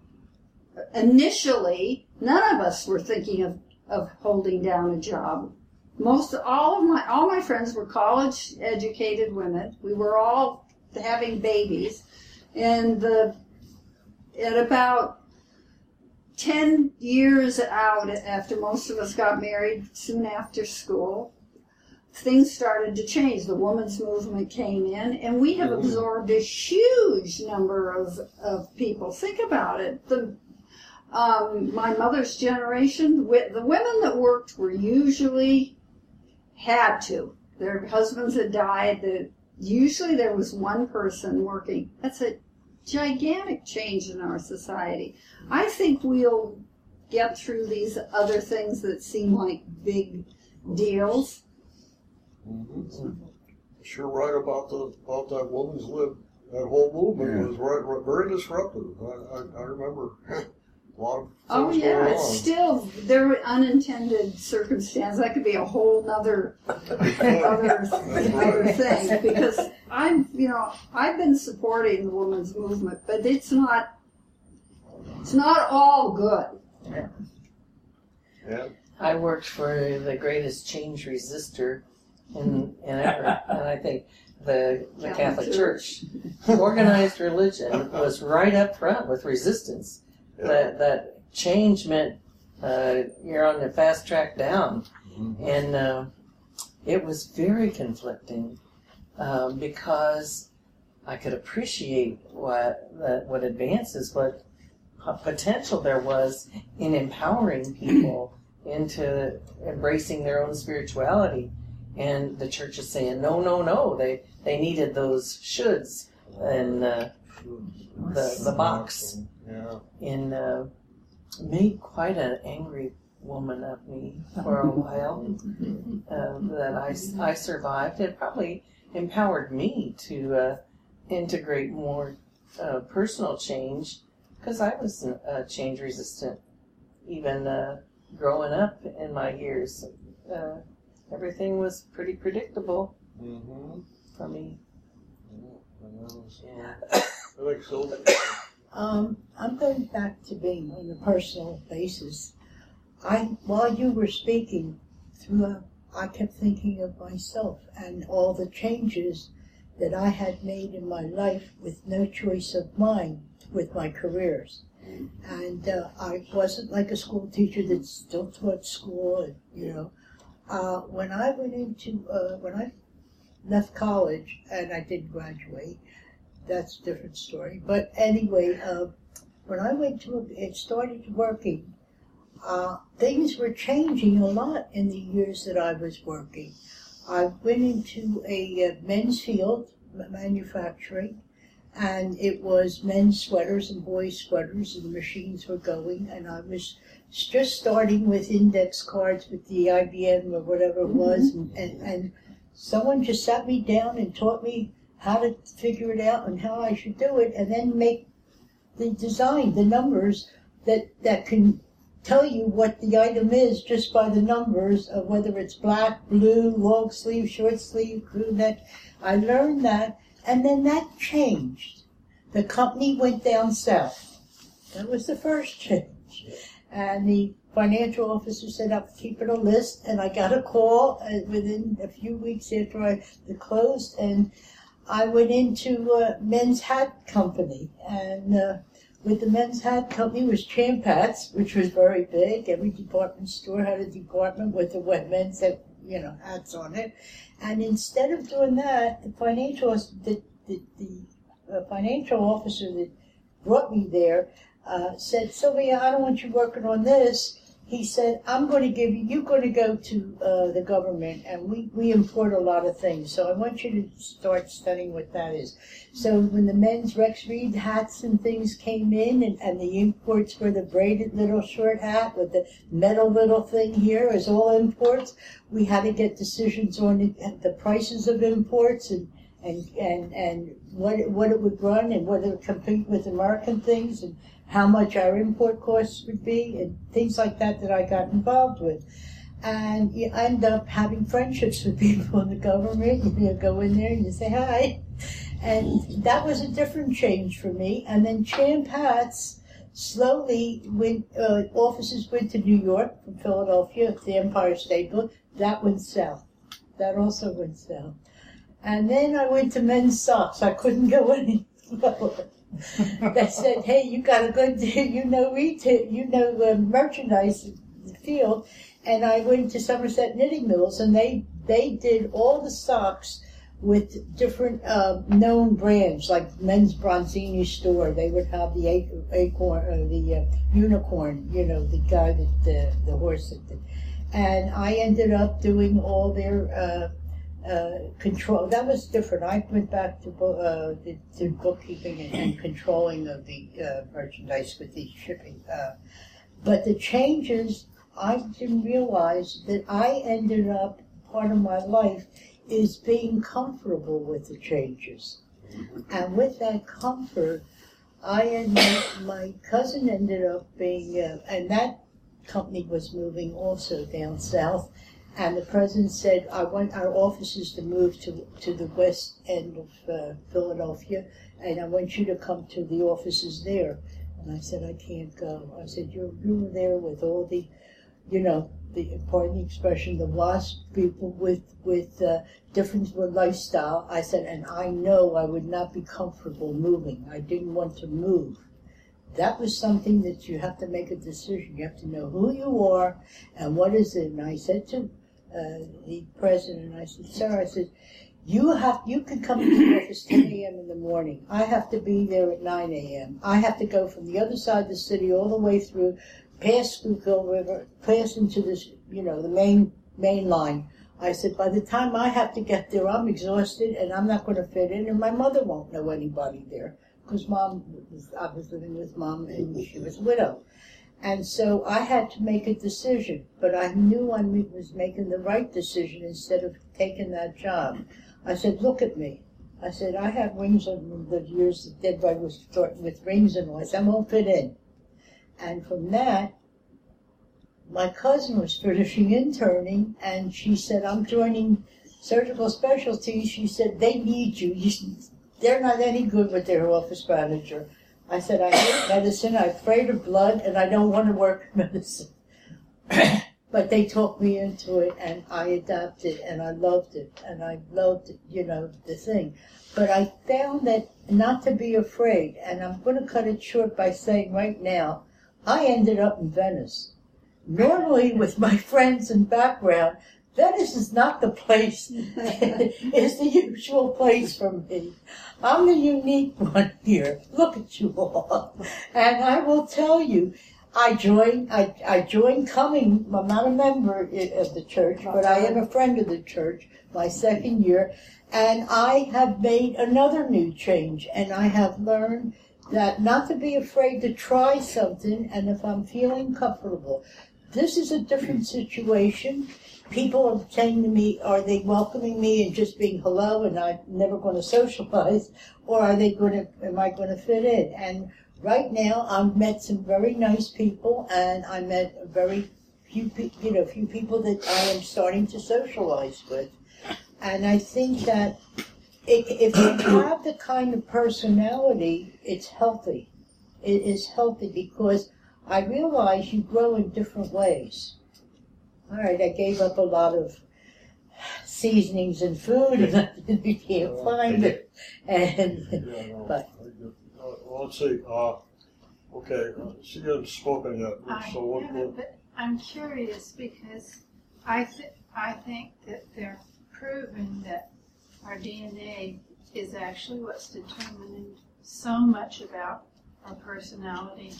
initially none of us were thinking of, of holding down a job. Most all of my all my friends were college educated women. We were all having babies, and the at about 10 years out after most of us got married soon after school things started to change. The women's movement came in and we have absorbed a huge number of, of people. Think about it. The um, my mother's generation the women that worked were usually had to. Their husbands had died. The, usually there was one person working. That's a gigantic change in our society. I think we'll get through these other things that seem like big deals. Mm-hmm. Sure, right about the about that woman's lib. That whole movement was right, right, very disruptive. I, I, I remember (laughs) a lot of Oh yeah, going it's on. still there are unintended circumstances. That could be a whole nother other, (laughs) other thing because I'm you know I've been supporting the women's movement, but it's not it's not all good. Yeah. I worked for the greatest change resistor in, in ever, and I think the the Catholic Catholic Church. Church, organized religion, was right up front with resistance. That that change meant uh, you're on the fast track down, and uh, it was very conflicting um, because I could appreciate what that what advances, what potential there was in empowering people into embracing their own spirituality. And the church is saying, no, no, no. They they needed those shoulds and uh, the the box Yeah. and uh, made quite an angry woman of me for a while. Uh, that I, I survived. It probably empowered me to uh, integrate more uh, personal change because I was uh, change resistant even uh, growing up in my years. Everything was pretty predictable Mm-hmm. for me. Yeah. I think so. Um, I'm going back to being on a personal basis. I, while you were speaking, throughout, I kept thinking of myself and all the changes that I had made in my life with no choice of mine with my careers. And uh, I wasn't like a school teacher that still taught school, and, you know. Uh, when I went into, uh, when I left college and I didn't graduate, that's a different story. But anyway, uh, when I went to it started working, uh, things were changing a lot in the years that I was working. I went into a uh, men's field, manufacturing, and it was men's sweaters and boys' sweaters, and the machines were going, and I was just starting with index cards with the IBM or whatever it was, mm-hmm. and, and, and someone just sat me down and taught me how to figure it out and how I should do it, and then make the design, the numbers that that can tell you what the item is just by the numbers of whether it's black, blue, long sleeve, short sleeve, crew neck. I learned that, and then that changed. The company went down south. That was the first change, and the financial officer said, "I'm keeping a list," and I got a call uh, within a few weeks after I closed, and I went into a men's hat company and uh, with the men's hat company was Champ Hats, which was very big. Every department store had a department with the wet men's hat, you know, hats on it. And instead of doing that, the financial the the, the uh, financial officer that brought me there uh, said, Sylvia, I don't want you working on this. He said, I'm going to give you, you're going to go to uh, the government and we, we import a lot of things. So I want you to start studying what that is. So when the men's Rex Reed hats and things came in and, and the imports were the braided little short hat with the metal little thing here is all imports, we had to get decisions on the, the prices of imports and and and and what it, what it would run and whether it compete with American things and how much our import costs would be and things like that that I got involved with. And you end up having friendships with (laughs) people in the government. You go in there and you say hi. And that was a different change for me. And then Champ Hats slowly went, uh, offices went to New York from Philadelphia, the Empire State Building. That went south. That also went south. And then I went to men's socks. I couldn't go (laughs) any lower. They said, "Hey, you got a good, you know retail, you know uh, merchandise field," and I went to Somerset Knitting Mills, and they they did all the socks with different uh, known brands, like Men's Bronzini store. They would have the acorn, uh, the uh, unicorn, you know, the guy that the the horse that. Did. And I ended up doing all their uh, control. That was different. I went back to, uh, the, to bookkeeping and, and, controlling of the uh, merchandise with the shipping. Uh, but the changes, I didn't realize that I ended up, part of my life is being comfortable with the changes. And with that comfort, I and my, my cousin ended up being, uh, and that company was moving also down south and the president said, I want our offices to move to, to the west end of uh, Philadelphia, and I want you to come to the offices there. And I said, I can't go. I said, you're, you're there with all the, you know, the, pardon the expression, the wasp people with, with uh, different lifestyle. I said, and I know I would not be comfortable moving. I didn't want to move that was something that you have to make a decision. You have to know who you are and what is it. And I said to uh, the president. And I said, sir, I said, you have, you can come to the office 10 a.m. in the morning. I have to be there at 9 a.m. I have to go from the other side of the city all the way through, past Schuylkill River, pass into this, you know, the main, main line. I said, by the time I have to get there, I'm exhausted and I'm not going to fit in and my mother won't know anybody there because mom was, I was living with mom and she was a widow. And so I had to make a decision, but I knew I was making the right decision instead of taking that job. I said, look at me. I said, I have rings on the years that Dead Boy was starting with rings and all. I said, I won't fit in. And from that, my cousin was finishing interning, and she said, I'm joining surgical specialties. She said, they need you. you they're not any good with their office manager. I said, I hate medicine, I'm afraid of blood, and I don't want to work in (laughs) medicine. (clears throat) but they talked me into it, and I adapted, and I loved it, and I loved, you know, the thing. But I found that not to be afraid, and I'm going to cut it short by saying right now, I ended up in Venice. Normally, with my (laughs) friends and background, Venice is not the place, (laughs) it's the usual place for me. I'm the unique one here. Look at you all. And I will tell you, I joined, I, I joined coming, I'm not a member of the church, but I am a friend of the church, my second year, and I have made another new change, and I have learned that not to be afraid to try something, and if I'm feeling comfortable, this is a different situation people are saying to me, are they welcoming me and just being hello and I'm never going to socialize, or are they going to, am I going to fit in? And right now, I've met some very nice people, and I met a very few, you know, few people that I am starting to socialize with, and I think that if you (coughs) have the kind of personality, it's healthy. It is healthy because I realize you grow in different ways all right, I gave up a lot of seasonings and food, and you (laughs) can't find it. And Yeah, no. but Uh, let's see. Uh, Okay, uh, she hasn't spoken yet, I so what, haven't, but I'm curious because I th- I think that they're proving that our DNA is actually what's determining so much about our personality.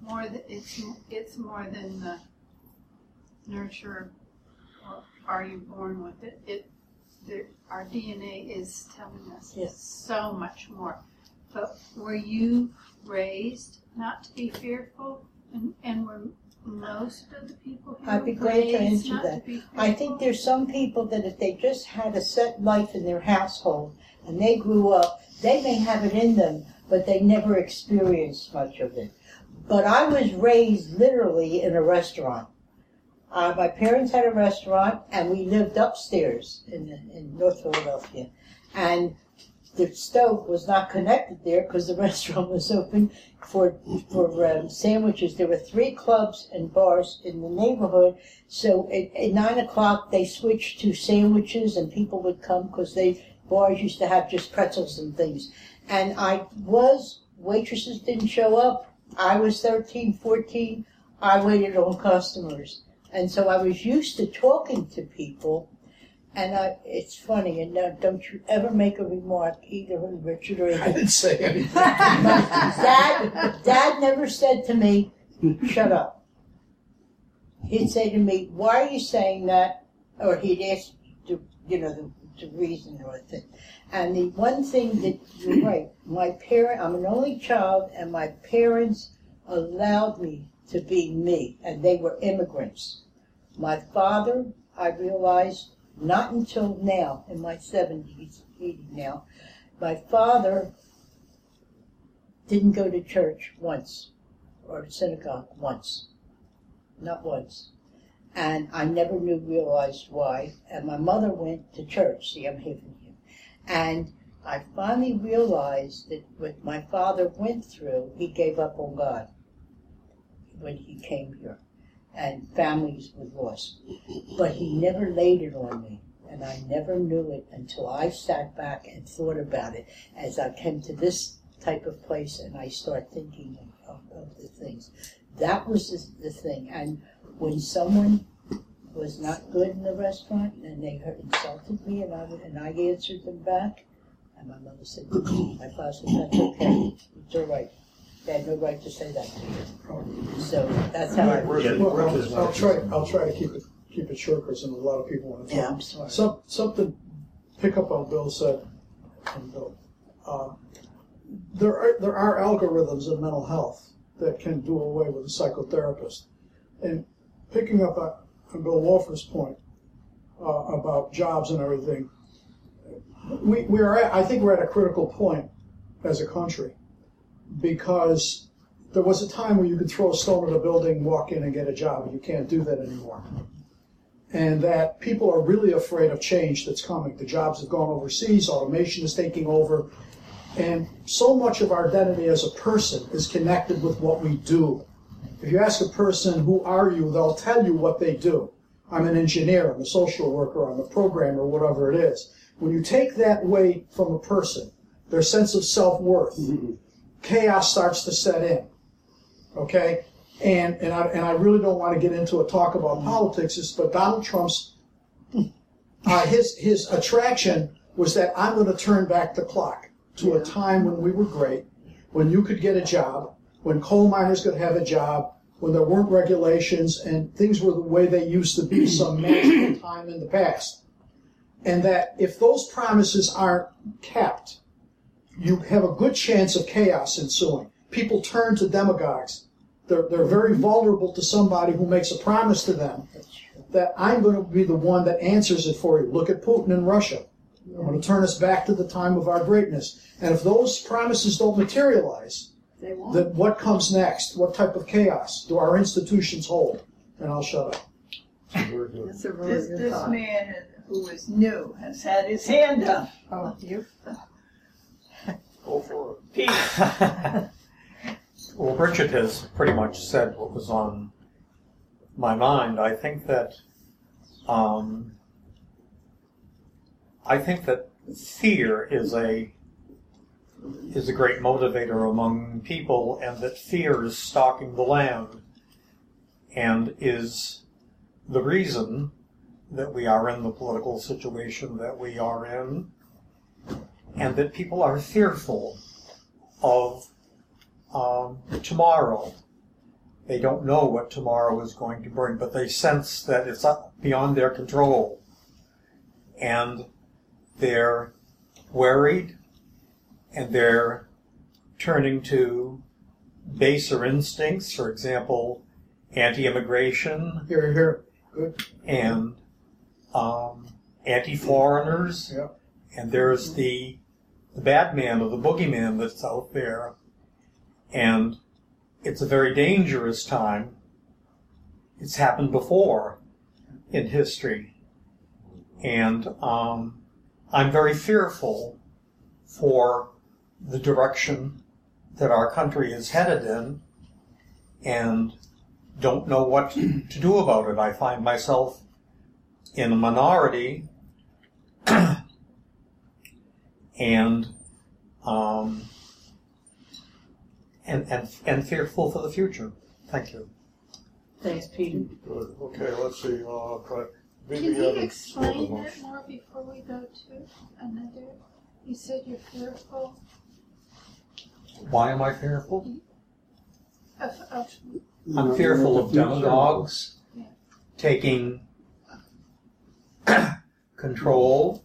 More than it's it's more than the nurture or are you born with it. It the, our DNA is telling us Yes. so much more. But were you raised not to be fearful, and, and were most of the people here I'd be glad to answer not that. to I think there's some people that if they just had a set life in their household and they grew up, they may have it in them, but they never experienced much of it. But I was raised literally in a restaurant. Uh, my parents had a restaurant, and we lived upstairs in in North Philadelphia, and the stove was not connected there because the (laughs) restaurant was open for for um, sandwiches. There were three clubs and bars in the neighborhood, so at, at nine o'clock they switched to sandwiches, and people would come because they bars used to have just pretzels and things. And I was waitresses didn't show up. I was 13, 14. I waited on customers, and so I was used to talking to people. And I, it's funny, and now don't you ever make a remark, either Richard or (laughs) I didn't say anything. (laughs) dad, dad never said to me, "Shut up." He'd say to me, "Why are you saying that?" Or he'd ask, to, you know, the, the reason or thing. And the one thing that you're right, my parent, I'm an only child, and my parents allowed me to be me, and they were immigrants. My father, I realized, not until now, in my 70s, 80 now, my father didn't go to church once or synagogue once. Not once. And I never knew, realized why. And my mother went to church. See, I'm hitting you. And I finally realized that what my father went through, he gave up on God when he came here. And families were lost. But he never laid it on me. And I never knew it until I sat back and thought about it as I came to this type of place and I start thinking of, of, the things. That was the, the thing. And when someone was not good in the restaurant and they insulted me and I, and I answered them back, and my mother said, my father said, that's okay. It's all right. They had no right to say that to you. So that's how I. Well, I'll, I'll try. I'll try to keep it keep it short because a lot of people want to talk. Yeah, I'm sorry. Some, something. Pick up on Bill said. And Bill, uh, there are there are algorithms in mental health that can do away with a psychotherapist, and picking up on, on Bill Wolfer's point uh, about jobs and everything. We, we are at, I think we're at a critical point as a country because there was a time where you could throw a stone at a building, walk in, and get a job. You can't do that anymore. And that people are really afraid of change that's coming. The jobs have gone overseas, automation is taking over, and so much of our identity as a person is connected with what we do. If you ask a person, who are you, they'll tell you what they do. I'm an engineer, I'm a social worker, I'm a programmer, whatever it is. When you take that away from a person, their sense of self worth, mm-hmm. Chaos starts to set in. Okay? And, and, I, and I really don't want to get into a talk about politics, is- but Donald Trump's, uh, his, his attraction was that I'm going to turn back the clock to a time when we were great, when you could get a job, when coal miners could have a job, when there weren't regulations and things were the way they used to be (clears throat) some magical time in the past. And that if those promises aren't kept, you have a good chance of chaos ensuing. People turn to demagogues. They're, they're very vulnerable to somebody who makes a promise to them that I'm going to be the one that answers it for you. Look at Putin in Russia. I'm going to turn us back to the time of our greatness. And if those promises don't materialize, then what comes next? What type of chaos do our institutions hold? And I'll shut up. That's a really This, good this man who is new has had his hand up. Oh, you? Uh, Go for it. Pete, (laughs) Well, Richard has pretty much said what was on my mind. I think that, um, I think that fear is a is a great motivator among people, and that fear is stalking the land, and is the reason that we are in the political situation that we are in, and that people are fearful of um, tomorrow. They don't know what tomorrow is going to bring, but they sense that it's beyond their control. And they're worried and they're turning to baser instincts, for example, anti-immigration. Here, here. Good. And um, anti-foreigners. Yep. And there's the the bad man or the boogeyman that's out there. And it's a very dangerous time. It's happened before in history. And um, I'm very fearful for the direction that our country is headed in and don't know what to do about it. I find myself in a minority (clears throat) and um, and, and and fearful for the future. Thank you. Thanks, Peter. Good. Okay, let's see. Uh, try. Can Vivian you explain that more before we go to another? You said you're fearful Why am I fearful? of, of I'm fearful of demagogues taking (clears throat) control.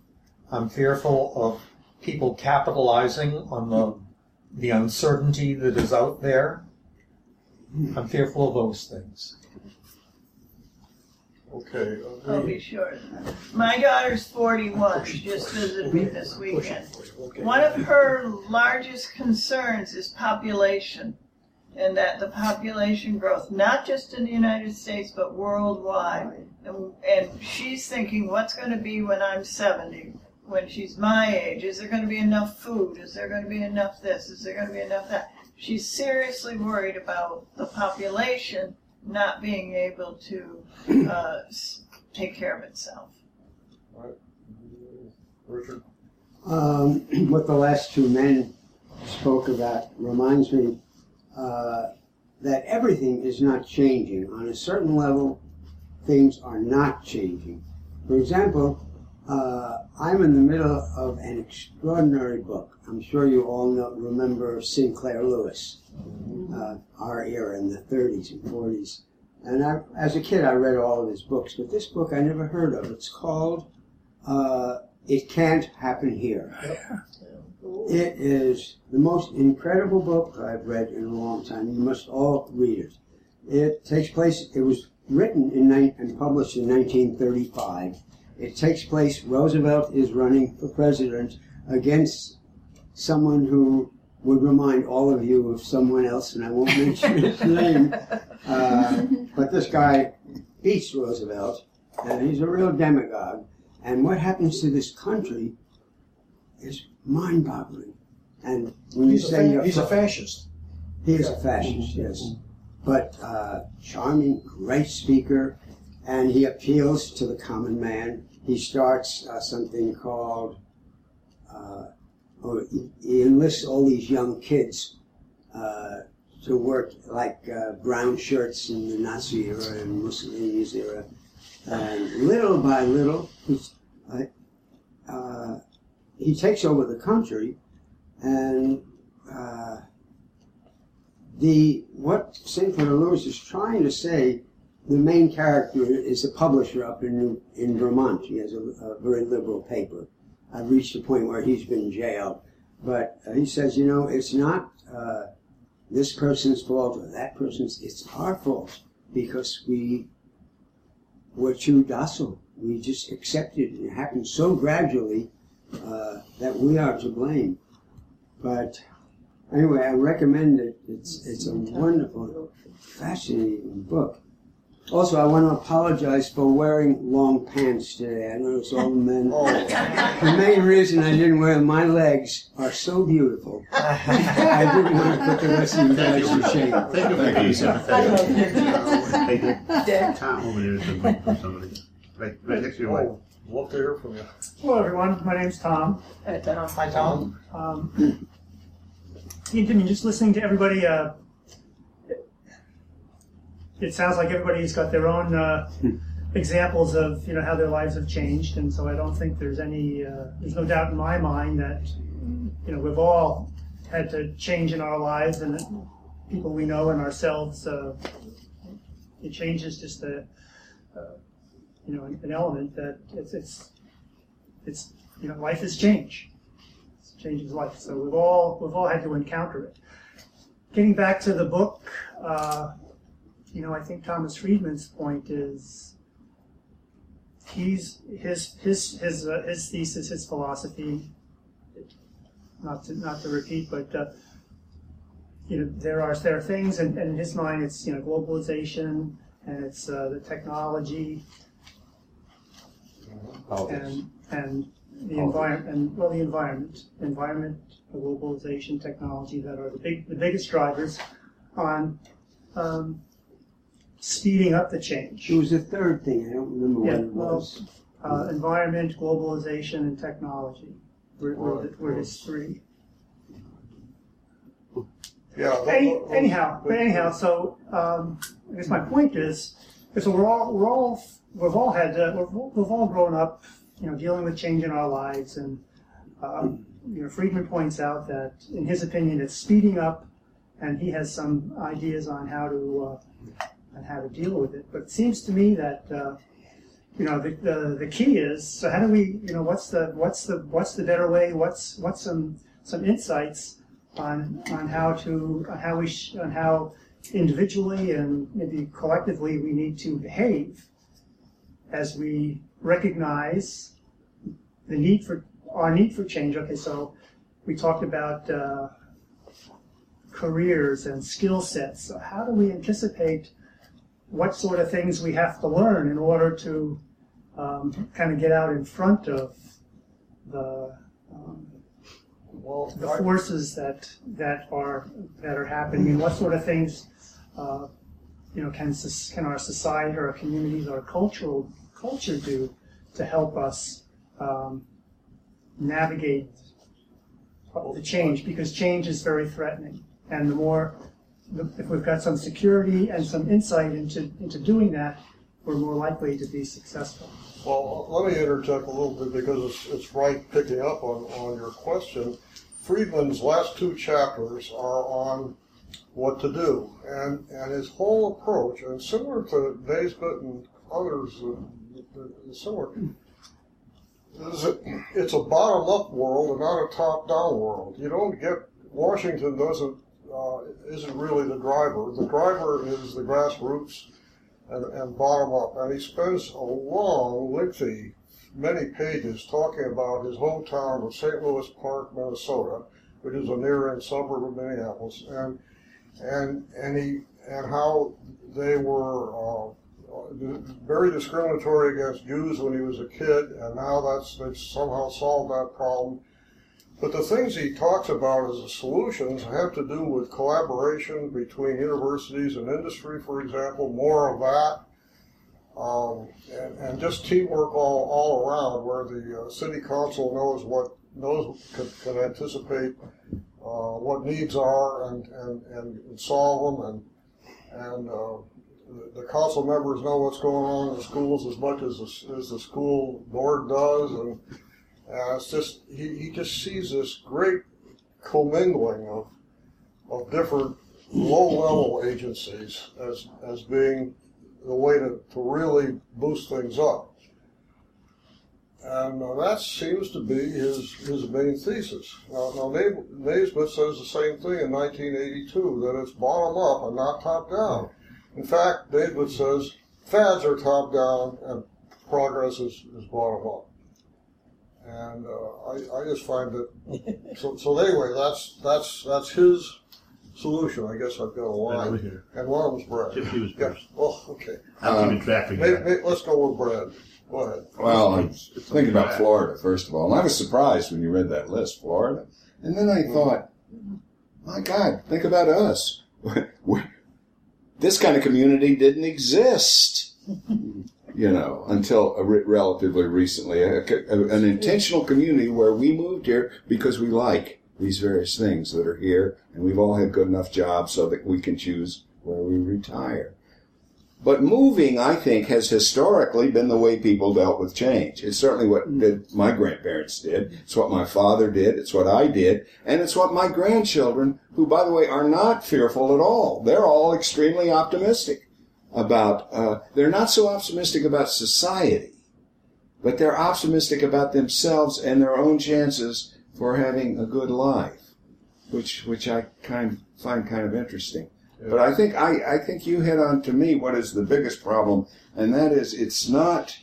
I'm fearful of people capitalizing on the the uncertainty that is out there. I'm fearful of those things. Okay. uh, I'll be sure. My daughter's 41. She just visited me this weekend. One of her largest concerns is population, and that the population growth, not just in the United States, but worldwide. And, and she's thinking, what's going to be when I'm 70? When she's my age? Is there going to be enough food? Is there going to be enough this? Is there going to be enough that? She's seriously worried about the population not being able to uh, take care of itself. Richard. Um, (clears throat) what the last two men spoke about reminds me uh, that everything is not changing. On a certain level, things are not changing. For example, uh, I'm in the middle of an extraordinary book. I'm sure you all know, remember Sinclair Lewis, uh, our era in the 30s and 40s. And I, as a kid, I read all of his books, but this book I never heard of. It's called uh, It Can't Happen Here. It is the most incredible book I've read in a long time. You must all read it. It takes place, it was written in and published in 1935. It takes place, Roosevelt is running for president against someone who would remind all of you of someone else, and I won't mention (laughs) his name. Uh, but this guy beats Roosevelt, and he's a real demagogue. And what happens to this country is mind-boggling. And when He's you say fa- you're he's a fascist. he is a fascist, yes. But uh, charming, great speaker, and he appeals to the common man. He starts uh, something called, uh, oh, he, enlists all these young kids uh, to work like uh, brown shirts in the Nazi era and Mussolini's era. And little by little, uh, he takes over the country, and uh, the what Sinclair Lewis is trying to say, the main character is a publisher up in in Vermont. He has a, a very liberal paper. I've reached a point where he's been jailed, but uh, he says, you know, it's not uh, this person's fault or that person's. It's our fault because we were too docile. We just accepted it. It happened so gradually uh, that we are to blame. But Anyway, I recommend it. It's it's a wonderful, fascinating book. Also, I want to apologize for wearing long pants today. I notice all the men. (laughs) The main reason I didn't wear them, my legs are so beautiful. (laughs) I didn't want to put the rest of you guys to shame. Thank you for Thank you, being sir. Thank you. Dick. Tom over there is looking for somebody. Right, right next to your wife. Oh, love to hear from you. Hello, everyone. My name's Tom. Hi, Tom. Hi, Tom. Um, (clears throat) I mean, just listening to everybody, uh, it sounds like everybody's got their own uh, examples of you know how their lives have changed, and so I don't think there's any uh, there's no doubt in my mind that you know we've all had to change in our lives, and people we know and ourselves. Uh, it changes just a uh, you know an, an element that it's it's it's you know life is change. It's changes life, so we've all we've all had to encounter it. Getting back to the book. You know, I think Thomas Friedman's point is he's his his his uh, his thesis, his philosophy. Not to not to repeat, but uh, you know, there are there are things, and, and in his mind, it's you know globalization and it's uh, the technology and and the environment and well the environment environment globalization technology that are the big the biggest drivers on um, speeding up the change. There was a third thing, I don't remember what Yeah, it well, was. uh, environment, globalization, and technology were, were, the- were his three. Yeah. Any, anyhow, but anyhow, so um, I guess my point is, is so we're all we're all we've all had uh, we've, all- we've all grown up, you know, dealing with change in our lives, and um, you know, Friedman points out that in his opinion, it's speeding up, and he has some ideas on how to uh, on how to deal with it. But it seems to me that uh, you know the, the the key is so how do we you know what's the what's the what's the better way? What's what's some some insights on on how to on how we sh- on how individually and maybe collectively we need to behave as we recognize the need for our need for change. Okay, so we talked about uh, careers and skill sets. So how do we anticipate what sort of things we have to learn in order to um, kind of get out in front of the um, Well, the forces that that are that are happening, and what sort of things uh, you know can can our society, or our communities, our cultural culture do to help us um, navigate the change? Because change is very threatening, and the more if we've got some security and some insight into into doing that, we're more likely to be successful. Well, let me interject a little bit because it's, it's right picking up on, on your question. Friedman's last two chapters are on what to do, and, and his whole approach, and similar to Naisbitt and others, uh, similar, is it, it's a bottom-up world and not a top-down world. You don't get Washington doesn't uh, isn't really the driver. The driver is the grassroots and, and bottom up. And he spends a long, lengthy, many pages talking about his hometown of St. Louis Park, Minnesota, which is a near-end suburb of Minneapolis, and and and he and how they were uh, very discriminatory against Jews when he was a kid, and now that's they've somehow solved that problem. But the things he talks about as the solutions have to do with collaboration between universities and industry, for example, more of that, um, and, and just teamwork all, all around, where the uh, city council knows what knows can, can anticipate uh, what needs are and, and, and solve them, and and uh, the, council members know what's going on in the schools as much as the, as the school board does, and uh, it's just he, he just sees this great commingling of of different low level agencies as as being the way to, to really boost things up. And uh, that seems to be his, his main thesis. Now, now Naisbitt says the same thing in 1982, that it's bottom up and not top down. In fact, Naisbitt says fads are top down and progress is, is bottom up. And uh, I, I just find that, so, so anyway, that's, that's, that's his solution. I guess I've got a line. over here. And one of them's Brad. Chip, he was Yeah. first. Well, okay. I'm keeping track of May- you. may- let's go with Brad. Go ahead. Well, I'm thinking about Florida, first of all. And I was surprised when you read that list, Florida. And then I thought, my God, think about us. (laughs) This kind of community didn't exist, (laughs) you know, until a re- relatively recently. A, a- an intentional community where we moved here because we like these various things that are here, and we've all had good enough jobs so that we can choose where we retire. But moving, I think, has historically been the way people dealt with change. It's certainly what mm. did my grandparents did. It's what my father did. It's what I did. And it's what my grandchildren, who, by the way, are not fearful at all. They're all extremely optimistic about, uh, they're not so optimistic about society, but they're optimistic about themselves and their own chances for having a good life, which, which I kind find kind of interesting. But I think I, I think you hit on to me what is the biggest problem, and that is it's not.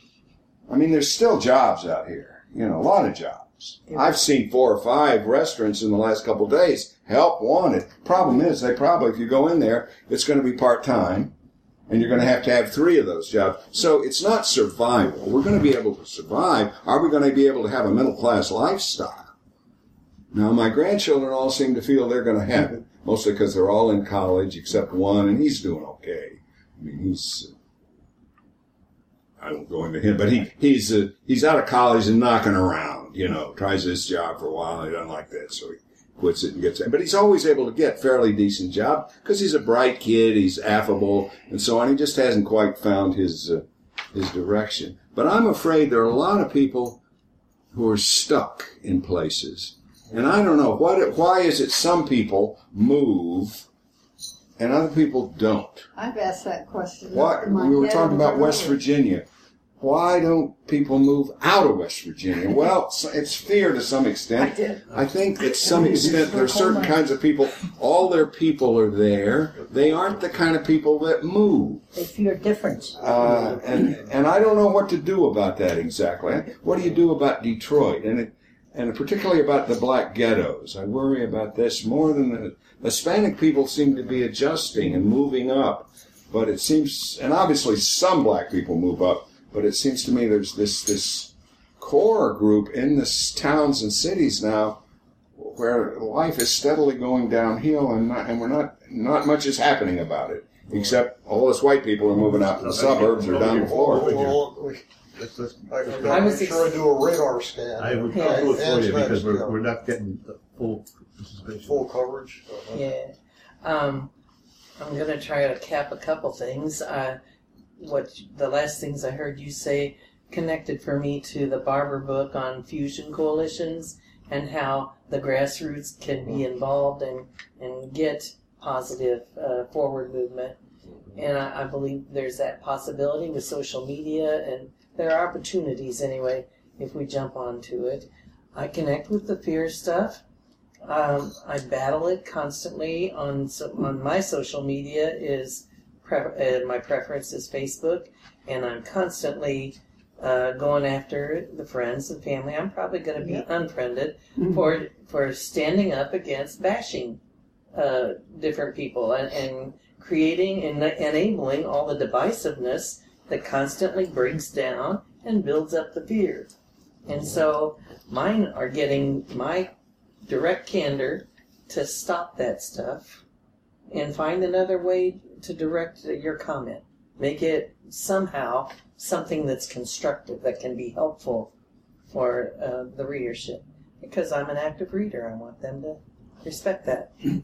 I mean, there's still jobs out here. You know, a lot of jobs. I've seen four or five restaurants in the last couple of days. Help wanted. Problem is, they probably if you go in there, it's going to be part time, and you're going to have to have three of those jobs. So it's not survival. We're going to be able to survive. Are we going to be able to have a middle class lifestyle? Now, my grandchildren all seem to feel they're going to have it mostly because they're all in college except one, and he's doing okay. I mean, he's. I won't go into him, but he he's uh, he's out of college and knocking around. You know, tries this job for a while, he doesn't like that, so he quits it and gets it. But he's always able to get fairly decent job because he's a bright kid, he's affable, and so on. He just hasn't quite found his uh, his direction. But I'm afraid there are a lot of people who are stuck in places and I don't know what. Why is it some people move and other people don't? I've asked that question. My We were talking about West. Virginia. Why don't people move out of West Virginia? Well, it's- fear to some extent. I did. I think to some extent there are certain kinds of people. All their people are there. They aren't the kind of people that move. They fear difference. Uh, and and I don't know what to do about that exactly. What do you do about Detroit and it, and particularly about the black ghettos? I worry about this more than the Hispanic people seem to be adjusting and moving up, but it seems and obviously some black people move up, but it seems to me there's this this core group in the towns and cities now where life is steadily going downhill and not, and we're not not much is happening about it except all us white people are moving out to the suburbs or down to Florida. Let's, let's, I, I I was make sure I do a radar scan. I would Yeah. I'll do it for And you because we're, we're not getting the full participation. Full coverage. Uh, Yeah. Um, I'm going to try to cap a couple things. Uh, what the last things I heard you say connected for me to the Barber book on fusion coalitions and how the grassroots can be involved and, and get positive uh, forward movement. And I, I believe there's that possibility with social media, and there are opportunities anyway if we jump onto it. I connect with the fear stuff. Um, I battle it constantly on so, on my social media. Is pre- uh, my preference is Facebook, and I'm constantly uh, going after the friends and family. I'm probably going to be unfriended for for standing up against bashing uh, different people and, and creating and enabling all the divisiveness that constantly breaks down and builds up the fear. And so mine are getting my direct candor to stop that stuff and find another way to direct your comment. Make it somehow something that's constructive, that can be helpful for uh, the readership. Because I'm an active reader, I want them to respect that. (clears throat)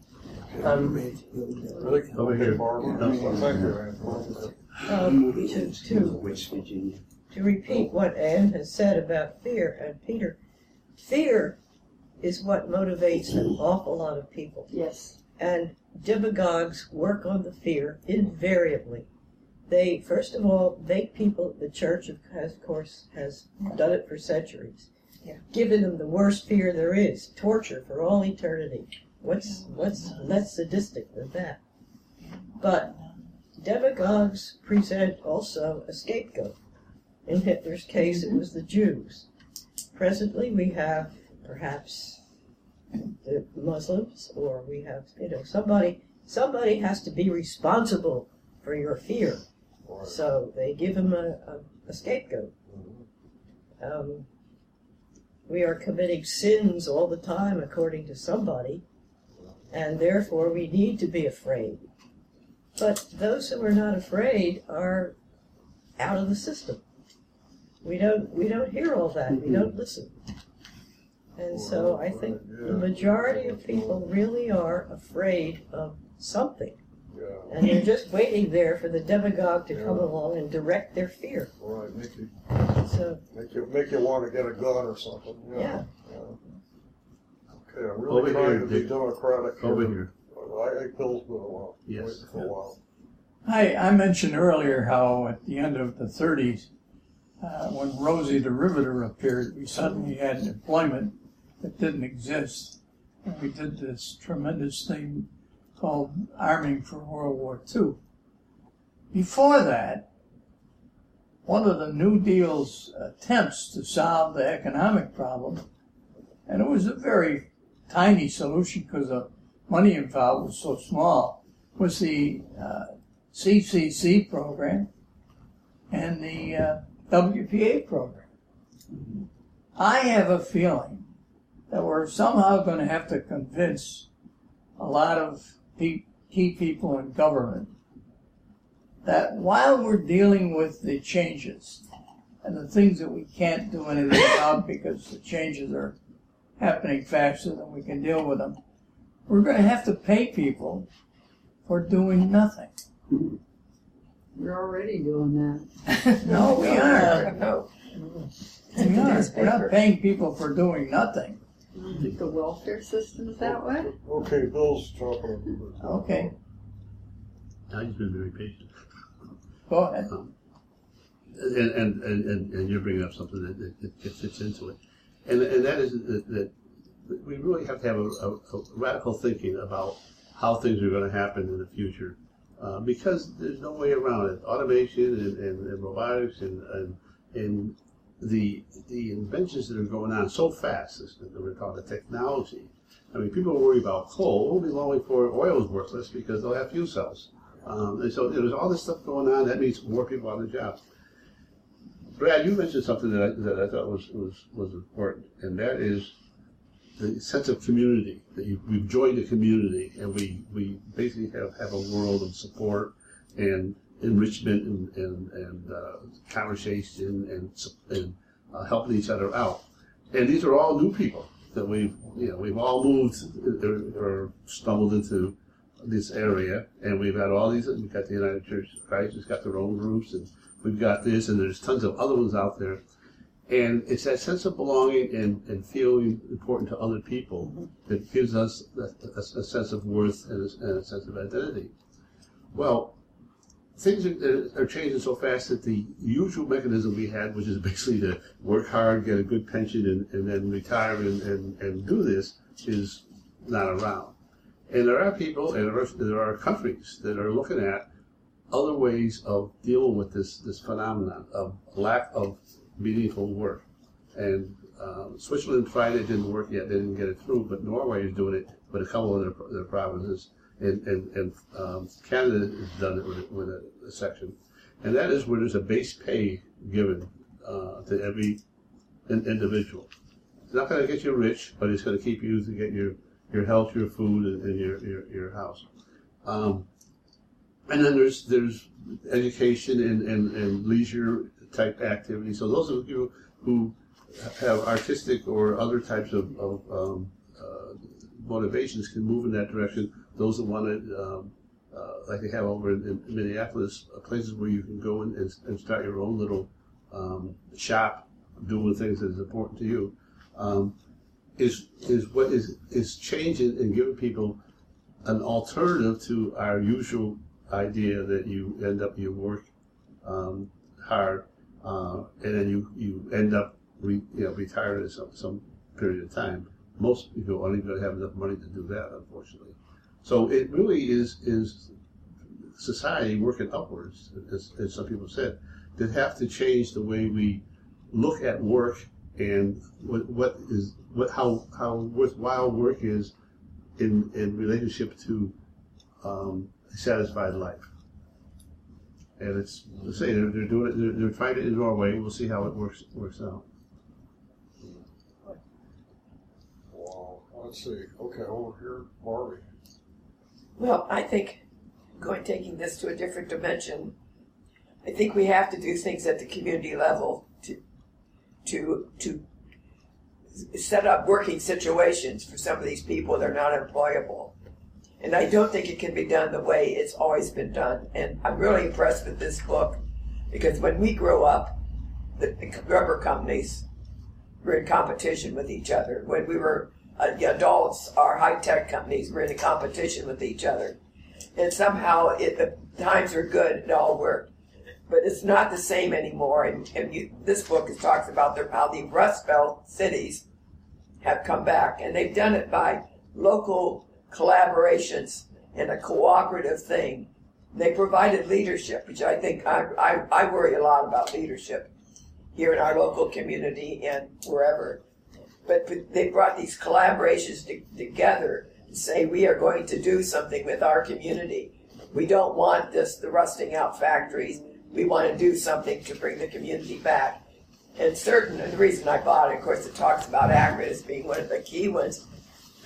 Um, Really? Over here. Barbara. No. Thank you, Ann. Um, to, to, to repeat what Anne has said about fear, and Peter, fear is what motivates an awful lot of people. Yes. And demagogues work on the fear invariably. They, first of all, make people, the church of, course, has done it for centuries, Yeah. given them the worst fear there is, torture for all eternity. What's, what's less sadistic than that? But demagogues present also a scapegoat. In Hitler's case, it was the Jews. Presently, we have perhaps the Muslims, or we have, you know, somebody. Somebody has to be responsible for your fear. So they give him a, a, a scapegoat. Um, we are committing sins all the time, according to somebody, and therefore we need to be afraid. But those who are not afraid are out of the system. We don't we don't hear all that. We don't listen. And so I think the majority of people really are afraid of something. And they're just waiting there for the demagogue to come along and direct their fear. Right, make you, So, make you, make you want to get a gun or something. Yeah. Okay, I'm really Over trying here, to be Dick. democratic. Over here. I ate pills for a while. Yes. Waiting for a while. I, I mentioned earlier how at the end of the 30s, uh, when Rosie the Riveter appeared, we suddenly had employment that didn't exist. And we did this tremendous thing called arming for World War II. Before that, one of the New Deal's attempts to solve the economic problem, and it was a very tiny solution because the money involved was so small, was the uh, CCC program and the uh, WPA program. I have a feeling that we're somehow going to have to convince a lot of pe- key people in government that while we're dealing with the changes and the things that we can't do anything about because the changes are happening faster than we can deal with them, we're going to have to pay people for doing nothing. We're already doing that. (laughs) No, we aren't. No. We aren't. We're not paying people for doing nothing. The welfare system is that way? Okay, Bill's talking. Okay, Now he's been very patient. go ahead. And, and, and, and, and you're bringing up something that, that, that fits into it. And, and that is that, that we really have to have a, a, a radical thinking about how things are going to happen in the future. Uh, because there's no way around it. Automation and, and, and robotics and, and, and the, the inventions that are going on so fast, this- that we're talking technology. I mean, people worry about coal. It won't be long before oil is worthless because they'll have fuel cells. Um, and so there's all this stuff going on. That means more people on the job. Brad, you mentioned something that I, that I thought was, was, was important, and that is the sense of community. That you, we've joined a community, and we, we basically have, have a world of support and enrichment and, and, and uh, conversation and, and uh, helping each other out. And these are all new people that we've, you know, we've all moved or, or stumbled into this area, and we've got all these. We've got the United Church of Christ, we've got their own groups, and we've got this, and there's tons of other ones out there. And it's that sense of belonging and, and feeling important to other people that gives us a, a, a sense of worth and a, and a sense of identity. Well, things are, are changing so fast that the usual mechanism we had, which is basically to work hard, get a good pension, and, and then retire and, and, and do this, is not around. And there are people and there are, there are countries that are looking at other ways of dealing with this, this phenomenon of lack of meaningful work. And um, Switzerland tried it, didn't work yet, they didn't get it through, but Norway is doing it with a couple of their, their provinces. And, and, and um, Canada has done it with, a- with a, a section. And that is where there's a base pay given uh, to every in, individual. It's not going to get you rich, but it's going to keep you to get your, your health, your food, and, and your, your, your house. Um, and then there's there's education and, and, and leisure type activities. So those of you who have artistic or other types of, of um, uh, motivations can move in that direction. Those that want to, um, uh, like they have over in, in Minneapolis, uh, places where you can go in and, and start your own little um, shop doing things that is important to you, um, is is what is is changing and giving people an alternative to our usual idea that you end up you work um, hard uh, and then you, you end up re, you know retired at some, some period of time. Most people aren't even have enough money to do that, unfortunately. So it really is is society working upwards, as, as some people said, that have to change the way we look at work and what what is what how how worthwhile work is in in relationship to um, a satisfied life. And it's let's say they're, they're doing it. They're, they're trying it in Norway. We'll see how it works works out. Wow. Let's see. Okay, over here, Barbie. Well, I think going taking this to a different dimension, I think we have to do things at the community level to to to set up working situations for some of these people that are not employable. And I don't think it can be done the way it's always been done. And I'm really impressed with this book because when we grew up, the rubber companies were in competition with each other. When we were uh, the adults, our high tech companies were in a competition with each other. And somehow it, the times are good, it all worked. But it's not the same anymore. And, and you, this book talks about the, how the Rust Belt cities have come back. And they've done it by local collaborations and a cooperative thing. They provided leadership, which I think I, I, I worry a lot about leadership here in our local community and wherever. But, they brought these collaborations to, together to say we are going to do something with our community. We don't want this the rusting out factories. We want to do something to bring the community back. And certain, and the reason I bought it, of course, it talks about Akron as being one of the key ones,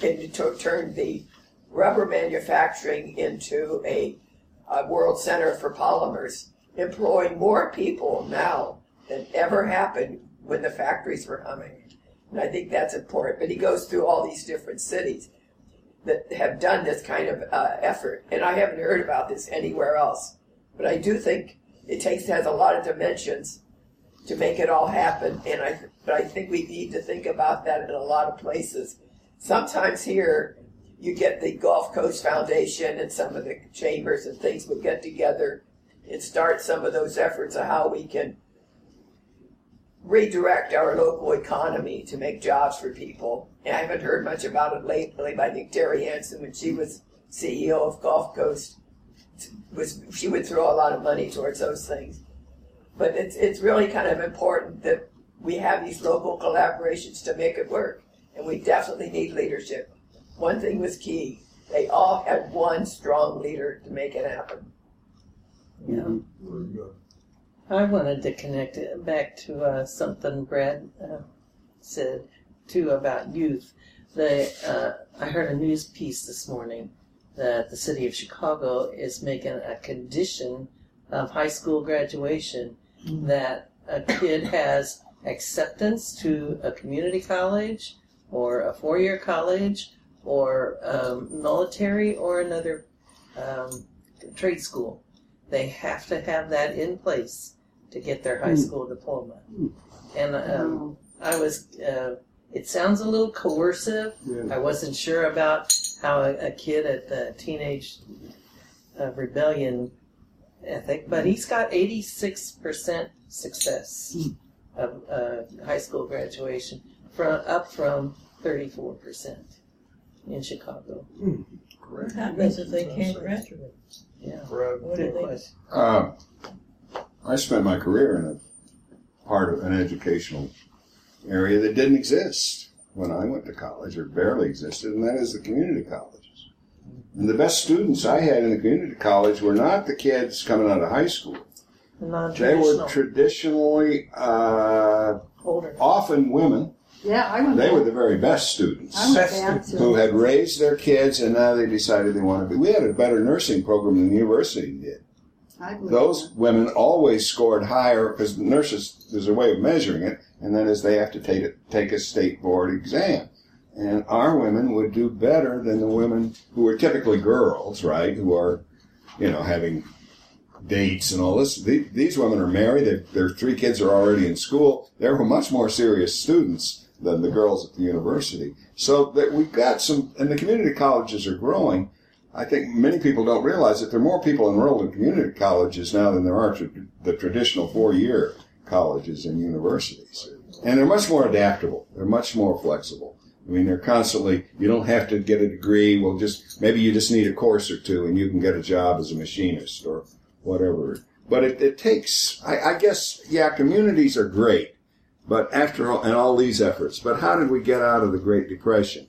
and to turn the rubber manufacturing into a, a world center for polymers, employing more people now than ever happened when the factories were humming. And I think that's important. But he goes through all these different cities that have done this kind of uh, effort. And I haven't heard about this anywhere else. But I do think it takes has a lot of dimensions to make it all happen. And I, but I think we need to think about that in a lot of places. Sometimes here, you get the Gulf Coast Foundation and some of the chambers and things would get together and start some of those efforts of how we can redirect our local economy to make jobs for people. And I haven't heard much about it lately, but I think Terry Hansen, when she was CEO of Gulf Coast, was she would throw a lot of money towards those things. But it's it's really kind of important that we have these local collaborations to make it work. And we definitely need leadership. One thing was key. They all had one strong leader to make it happen. Yeah. Very good. I wanted to connect it back to uh, something Brad uh, said too about youth. The uh, I heard a news piece this morning that the city of Chicago is making a condition of high school graduation that a kid has acceptance to a community college or a four-year college or um, military or another um, trade school. They have to have that in place to get their high school diploma. And um, I was, uh, it sounds a little coercive. I wasn't sure about how a, a kid at the teenage uh, rebellion ethic, but he's got 86% success of uh, high school graduation, from up from 34% in Chicago. What happens if they can't graduate? Yeah. What do Good they- question. Uh, I spent my career in a part of an educational area that didn't exist when I went to college, or barely existed, and that is the community colleges. And the best students I had in the community college were not the kids coming out of high school. They were traditionally, uh, Older. often women. Yeah, I went They were the very best students I went there too. who had raised their kids and now they decided they wanted to be. We had a better nursing program than the university did. Those women always scored higher because the nurses, there's a way of measuring it, and that is they have to take, it, take a state board exam. And our women would do better than the women who are typically girls, right? Who are, you know, having dates and all this. The- These women are married. Their, their three kids are already in school. They were much more serious students than the girls at the university. So that we've got some, and the community colleges are growing. I think many people don't realize that there are more people enrolled in community colleges now than there are the traditional four-year colleges and universities. And they're much more adaptable. They're much more flexible. I mean, they're constantly, you don't have to get a degree. Well, just, maybe you just need a course or two and you can get a job as a machinist or whatever. But it, it takes, I, I guess, yeah, communities are great. But after all, and all these efforts, but how did we get out of the Great Depression?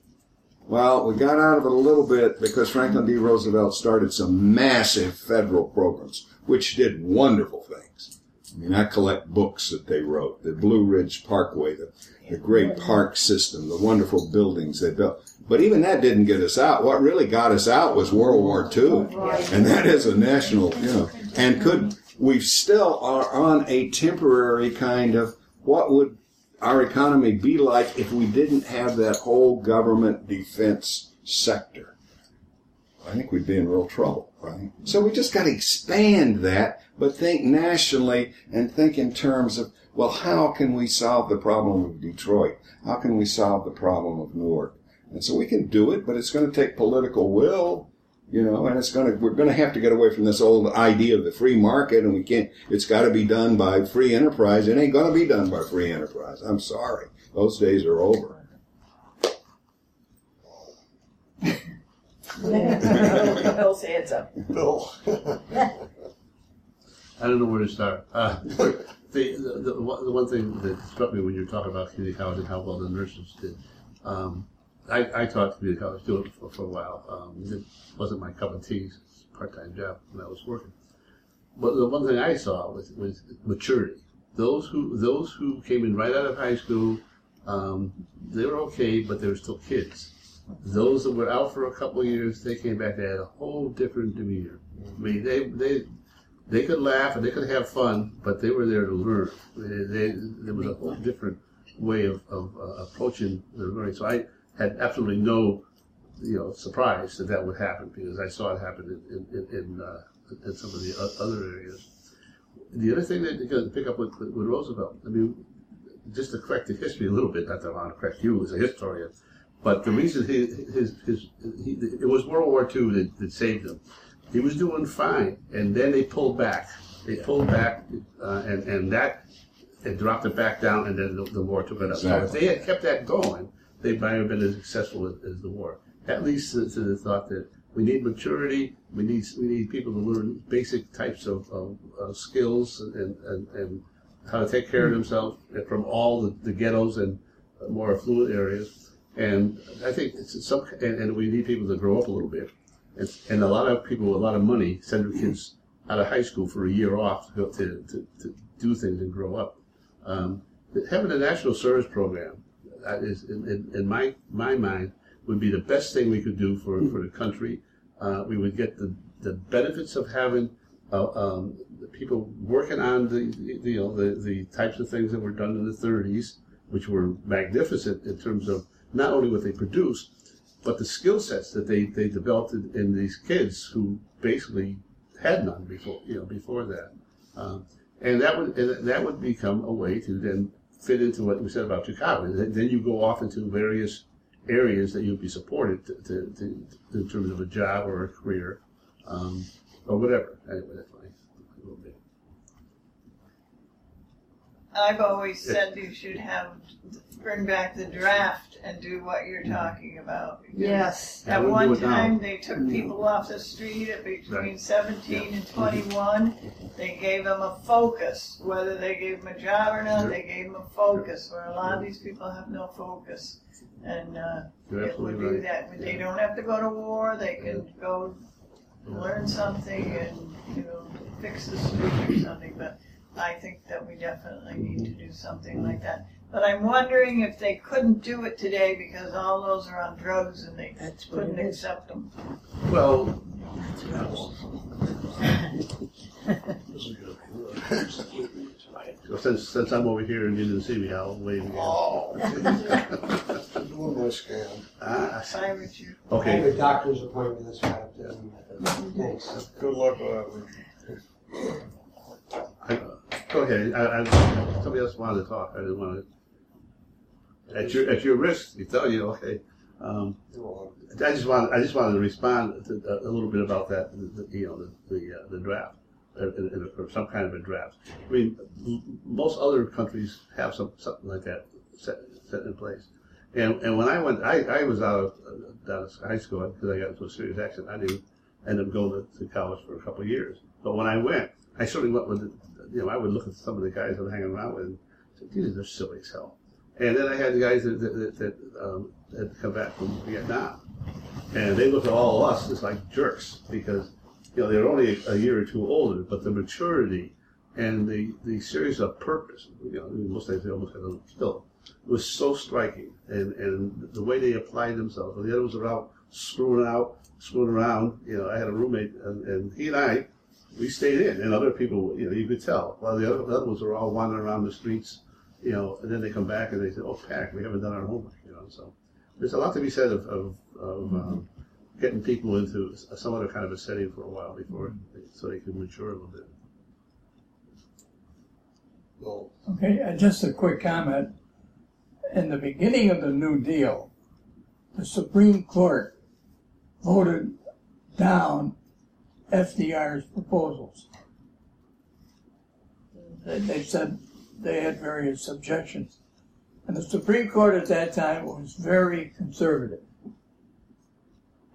Well, we got out of it a little bit because Franklin D. Roosevelt started some massive federal programs, which did wonderful things. I mean, I collect books that they wrote, the Blue Ridge Parkway, the, the great park system, the wonderful buildings they built. But even that didn't get us out. What really got us out was World War II. And that is a national, you know, and could, we still are on a temporary kind of what would our economy be like if we didn't have that whole government defense sector? I think we'd be in real trouble, right? So we just got to expand that, but think nationally and think in terms of, well, how can we solve the problem of Detroit? How can we solve the problem of Newark? And so we can do it, but it's going to take political will, you know, and it's going to, we're going to have to get away from this old idea of the free market and we can't, it's got to be done by free enterprise. It ain't going to be done by free enterprise. I'm sorry. Those days are over. Bill's hands up. Bill. (laughs) I don't know where to start. Uh, the, the, the, one- the one thing that struck me when you were talking about community college and how well the nurses did, um, I, I taught community college too for, for a while. Um, it wasn't my cup of tea, part-time job when I was working. But the one thing I saw was, was maturity. Those who those who came in right out of high school, um, they were okay, but they were still kids. Those that were out for a couple of years, they came back. They had a whole different demeanor. I mean, they they they could laugh and they could have fun, but they were there to learn. They, they, there was a whole different way of, of uh, approaching the learning. So I had absolutely no, you know, surprise that that would happen because I saw it happen in in, in, uh, in some of the other areas. The other thing that you got to pick up with, with, Roosevelt, I mean, just to correct the history a little bit, not that I want to correct you as a historian, but the reason he, his, his, he, it was World War II that, that saved him. He was doing fine, and then they pulled back. They pulled back, uh, and, and that, it dropped it back down, and then the, the war took it up. So if they had kept that going, they might have been as successful as, as the war. That leads to, to the thought that we need maturity. We need we need people to learn basic types of, of, of skills and, and, and how to take care of themselves from all the, the ghettos and more affluent areas. And I think some and, and we need people to grow up a little bit. And, and a lot of people with a lot of money send their kids out of high school for a year off to, to, to, to do things and grow up. Um, having a national service program in, in, my my mind, would be the best thing we could do for, for the country. Uh, we would get the, the benefits of having uh, um, people working on the, the you know the, the types of things that were done in the 30s, which were magnificent in terms of not only what they produced, but the skill sets that they, they developed in, in these kids who basically had none before you know before that, um, and that would and that would become a way to then fit into what we said about Chicago. Then you go off into various areas that you'll be supported to, to, to, in terms of a job or a career um, or whatever. Anyway, that's my little bit. I've always said you should have, bring back the draft and do what you're mm-hmm. talking about. because Yes. Yeah, At we do one it now. time, they took mm-hmm. people off the street at between Right. seventeen and mm-hmm. twenty-one. They gave them a focus, whether they gave them a job or not, they gave them a focus, where a lot of these people have no focus. And, uh, You're it would absolutely do right. that, they don't have to go to war, they can go learn something and, you know, fix the street or something, but I think that we definitely need to do something like that. But I'm wondering if they couldn't do it today because all those are on drugs and they That's what couldn't it is. accept them. Well, so since since I'm over here and you didn't see me, I'll wave again. Oh. (laughs) Doing my scan. Ah, Bye, Richard. I have okay. a doctor's appointment this afternoon. Thanks. Good luck with that. Go ahead. I, I, somebody else wanted to talk. I didn't want to. At your at your risk, you tell you okay. Um, I just wanted I just wanted to respond to, a, a little bit about that. The, you know, the the, uh, the draft, uh, in a- or some kind of a draft. I mean, most other countries have some something like that set set in place. And and when I went, I, I was out of uh, out of high school because I got into a serious accident. I didn't end up going to, to college for a couple of years. But when I went, I certainly went with, you know, I would look at some of the guys I was hanging around with and say, these are silly as hell. And then I had the guys that, that, that, that um, had come back from Vietnam. And they looked at all of us as like jerks because, you know, they were only a, a year or two older, but the maturity and the, the series of purpose, you know, most days they almost had a still, was so striking. And, and the way they applied themselves. The others were out screwing out, screwing around. You know, I had a roommate and, and he and I, we stayed in, and other people, you know, you could tell. While the other, the other ones were all wandering around the streets, you know, and then they come back and they say, "Oh, pack, we haven't done our homework," you know. So there's a lot to be said of of, of um, getting people into some other kind of a setting for a while before, they, so they can mature a little bit. Well, Okay, uh, just a quick comment. In the beginning of the New Deal, the Supreme Court voted down FDR's proposals. They, said they had various objections. And the Supreme Court at that time was very conservative.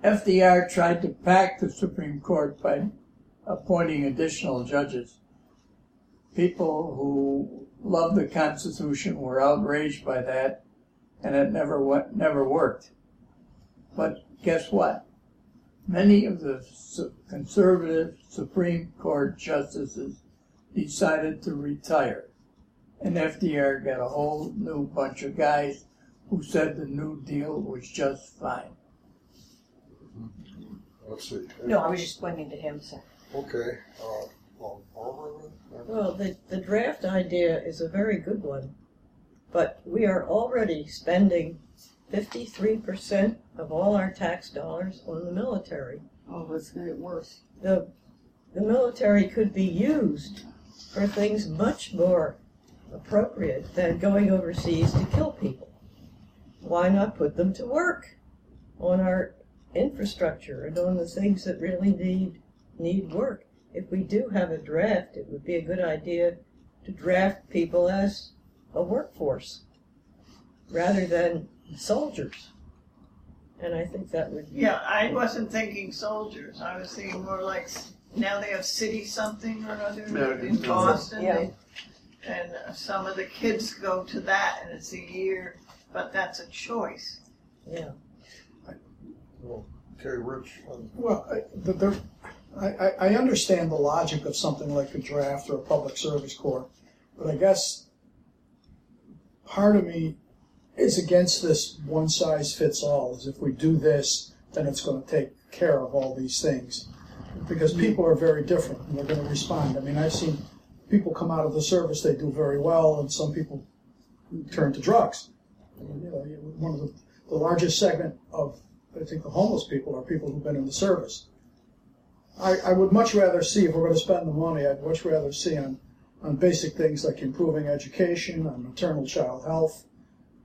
FDR tried to pack the Supreme Court by appointing additional judges. People who loved the Constitution were outraged by that, and it never went, never worked. But guess what? Many of the su- conservative Supreme Court justices decided to retire. And FDR got a whole new bunch of guys who said the New Deal was just fine. let's see. No, I was just pointing to him, so. Okay, uh, well, Barbara? Well, the, the draft idea is a very good one, but we are already spending fifty-three percent of all our tax dollars on the military. Oh, it's gonna get worse. The, the military could be used for things much more appropriate than going overseas to kill people. Why not put them to work on our infrastructure and on the things that really need, need work? If we do have a draft, it would be a good idea to draft people as a workforce rather than soldiers. And I think that would Yeah, I wasn't thinking soldiers. I was thinking more like now they have city something or other American. in Boston. Yeah. they- And uh, some of the kids go to that and it's a year, but that's a choice. Yeah. I, Well, Terry Rich, um, Well, I, the, the, I, I- I understand the logic of something like a draft or a public service corps, but I guess part of me is against this one size fits all. As if we do this, then it's going to take care of all these things, because mm-hmm. people are very different and they're going to respond. I mean, I've seen people come out of the service they do very well, and some people turn to drugs. You know, one of the, the largest segment of I think the homeless people are people who've been in the service. I, I would much rather see, if we're going to spend the money, I'd much rather see on, on basic things like improving education, on maternal child health,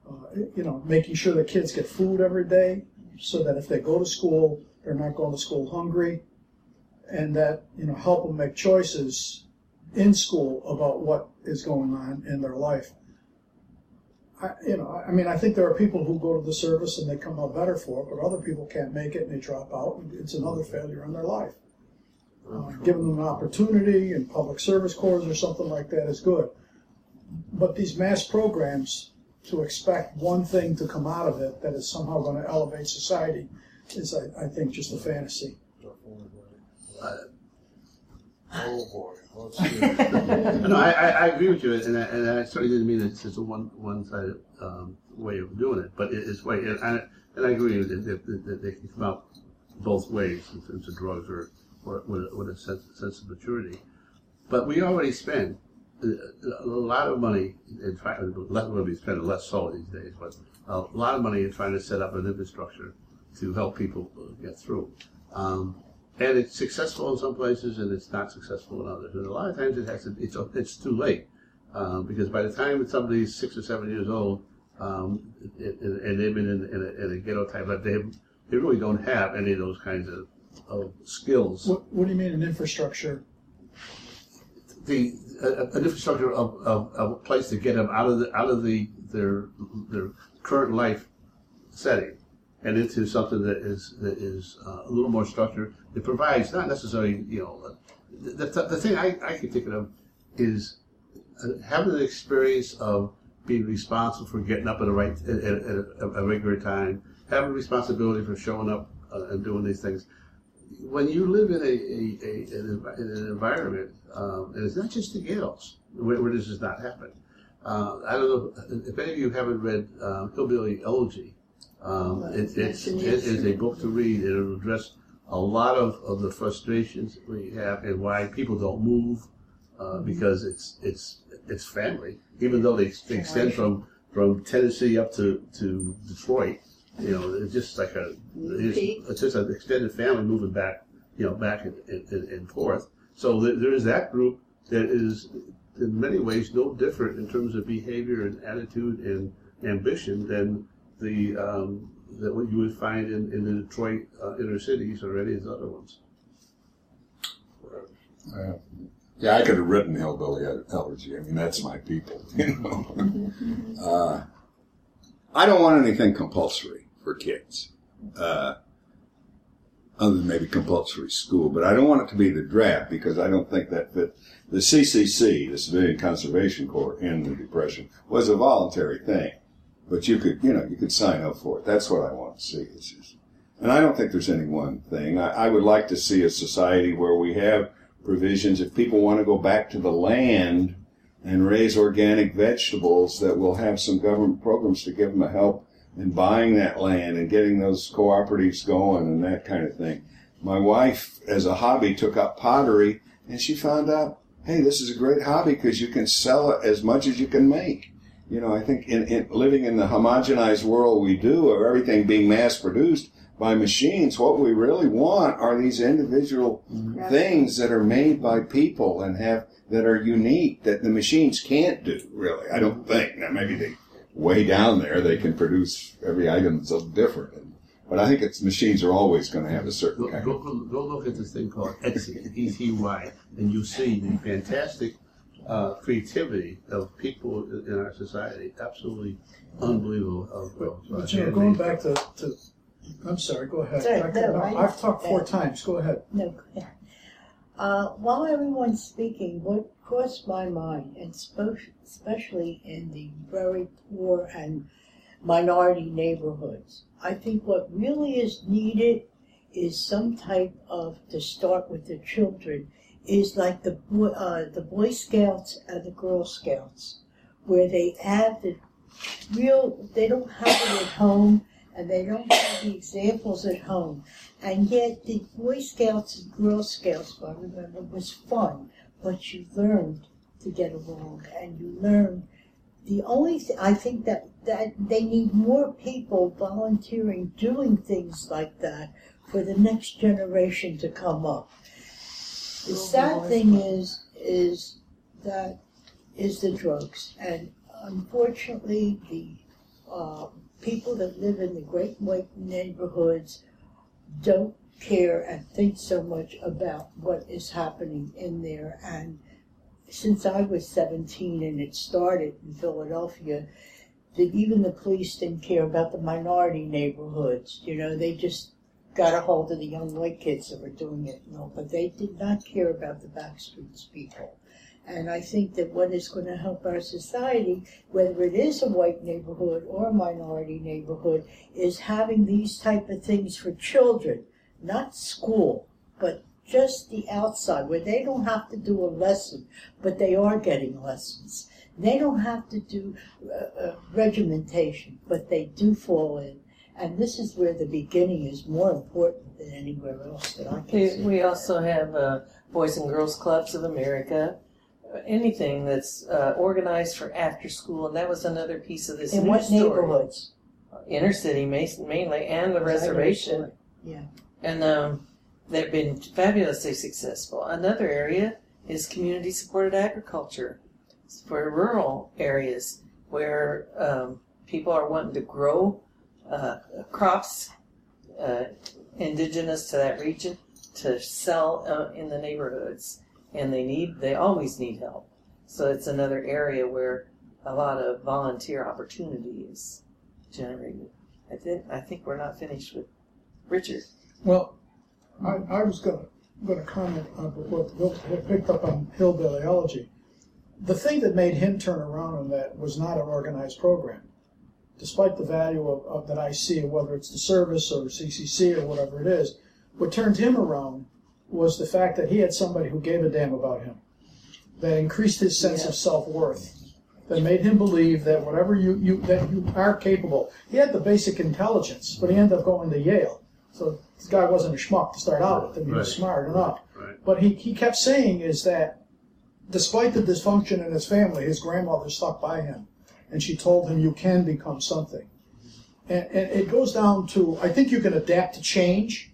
uh, you know, making sure that kids get food every day so that if they go to school, they're not going to school hungry, and that, you know, help them make choices in school about what is going on in their life. I, you know, I mean, I think there are people who go to the service and they come out better for it, but other people can't make it and they drop out, and it's another failure in their life. Uh, giving them an opportunity in public service corps or something like that is good. But these mass programs, to expect one thing to come out of it that is somehow going to elevate society, is, I, I think, just a fantasy. oh boy, no, I, I, agree with you, and I, and I certainly didn't mean it's just a one one sided um, way of doing it, but it is way, and I, and I agree that, that, that, they can come out both ways in terms of drugs or, or with, a- with a sense, sense of maturity. But we already spend a, lot of money, in fact, less will be spent less so these days, but a lot of money in trying to set up an infrastructure to help people get through. Um, and it's successful in some places and it's not successful in others. And a lot of times it has to, it's, it's too late. Um, because by the time somebody's six or seven years old, um, it, it, and they've been in, in, a, in a ghetto type life, they, have, they really don't have any of those kinds of, of skills. What, what do you mean an infrastructure? The uh, an infrastructure of, of, of a place to get them out of the out of the their their current life setting and into something that is that is uh, a little more structured. It provides not necessarily you know uh, the, the, the thing I, I can think of is uh, having the experience of being responsible for getting up at a right at, at, at a, a regular time, having responsibility for showing up uh, and doing these things. When you live in a, a, a in an environment, um, and it's not just the ghettos where, where this does not happen. Uh, I don't know if- if any of you haven't read um, Hillbilly Elegy. Um, it, it's, it is a book to read. It'll address a lot of, of the frustrations we have and why people don't move uh, because it's it's it's family. Even though they, they extend from from Tennessee up to to Detroit, you know, it's just like a it's, it's just an extended family moving back, you know, back and, and, and forth. So there there is that group that is in many ways no different in terms of behavior and attitude and ambition than the um, that what you would find in, in the Detroit uh, inner cities or any of the other ones. Uh, yeah, I could have written Hillbilly Elegy. I mean, that's my people, (laughs) you know. uh, I don't want anything compulsory for kids, uh, other than maybe compulsory school, but I don't want it to be the draft because I don't think that fit. The CCC, the Civilian Conservation Corps, in the Depression was a voluntary thing, but you could, you know, you could sign up for it. That's what I want to see. Just, and I don't think there's any one thing. I, I would like to see a society where we have provisions if people want to go back to the land and raise organic vegetables that will have some government programs to give them a help in buying that land and getting those cooperatives going and that kind of thing. My wife, as a hobby, took up pottery and she found out, hey, this is a great hobby because you can sell it as much as you can make. You know, I think in, in living in the homogenized world we do of everything being mass produced, by machines. What we really want are these individual Mm-hmm. things that are made by people and have that are unique that the machines can't do. Really, I don't think. Now maybe they way down there they can produce every item that's a little different. But I think it's machines are always going to have a certain Go, kind. go, go, go look at this thing called Etsy, E-T-Y, and you see the fantastic uh, creativity of people in our society. Absolutely unbelievable. Of, of, uh, But, you know, going back to, to I'm sorry, go ahead. Sorry, I- no, I- I've talked four times, go ahead. No. Uh, while everyone's speaking, what crossed my mind, and especially in the very poor and minority neighborhoods, I think what really is needed is some type of to start with the children is like the uh, the Boy Scouts and the Girl Scouts, where they have the real. They don't have it at home, and they don't have the examples at home. And yet, the Boy Scouts and Girl Scouts, I remember, was fun, but you learned to get along, and you learned. The only th- I think that that they need more people volunteering, doing things like that for the next generation to come up. The sad thing is, is that is the drugs, and unfortunately, the uh, people that live in the great white neighborhoods don't care and think so much about what is happening in there. And since I was 17 and it started in Philadelphia, that even the police didn't care about the minority neighborhoods. You know, they just got a hold of the young white kids that were doing it, know, but they did not care about the backstreets people. And I think that what is going to help our society, whether it is a white neighborhood or a minority neighborhood, is having these type of things for children, not school, but just the outside where they don't have to do a lesson, but they are getting lessons. They don't have to do uh, uh, regimentation, but they do fall in. And this is where the beginning is more important than anywhere else that I can We, see. we also have uh, Boys and Girls Clubs of America. Anything that's uh, organized for after school, and that was another piece of this In what story. neighborhoods? Inner city, mainly, and the reservation. Yeah. And um, they've been fabulously successful. Another area is community supported agriculture for rural areas where um, people are wanting to grow uh, crops uh, indigenous to that region to sell uh, in the neighborhoods. And they need, they always need help. So it's another area where a lot of volunteer opportunity is generated. I think, I think we're not finished with Richard. Well, I, I was gonna, gonna comment on what Bill picked up on hillbilly elegy. The thing that made him turn around on that was not an organized program. Despite the value of, of that I see, whether it's the service or CCC or whatever it is, what turned him around was the fact that he had somebody who gave a damn about him, that increased his sense of self worth, that made him believe that whatever you, you that you are capable. He had the basic intelligence, but he ended up going to Yale. So this guy wasn't a schmuck to start out with, and he was Right. smart enough. Right. But he, he kept saying is that despite the dysfunction in his family, his grandmother stuck by him, and she told him, "You can become something." And, and it goes down to I think you can adapt to change.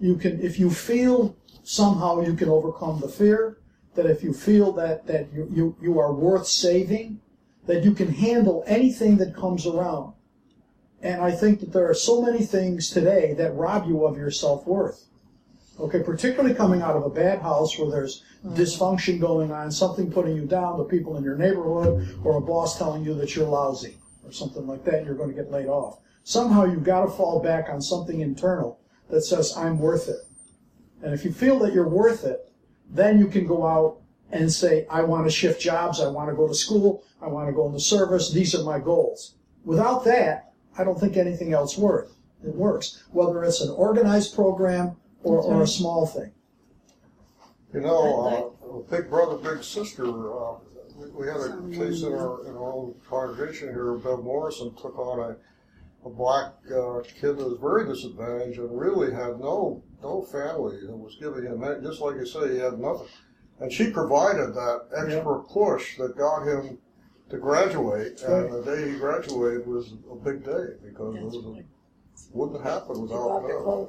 You can if you feel somehow you can overcome the fear. That if you feel that that you you, you are worth saving, that you can handle anything that comes around. And I think that there are so many things today that rob you of your self worth. Okay, particularly coming out of a bad house where there's mm-hmm. dysfunction going on, something putting you down, the people in your neighborhood, or a boss telling you that you're lousy, or something like that, and you're going to get laid off. Somehow you've got to fall back on something internal that says, I'm worth it. And if you feel that you're worth it, then you can go out and say, I want to shift jobs, I want to go to school, I want to go into service, these are my goals. Without that, I don't think anything else worth. It works, whether it's an organized program or, That's or a right. small thing. You know, uh, big brother, big sister. Uh, we, we had a case in our in our own congregation here. Bev Morrison took on a a black uh, kid that was very disadvantaged and really had no no family and was giving him just like you say he had nothing, and she provided that extra push that got him to graduate. And the day he graduated was a big day because it was a, wouldn't happen without her.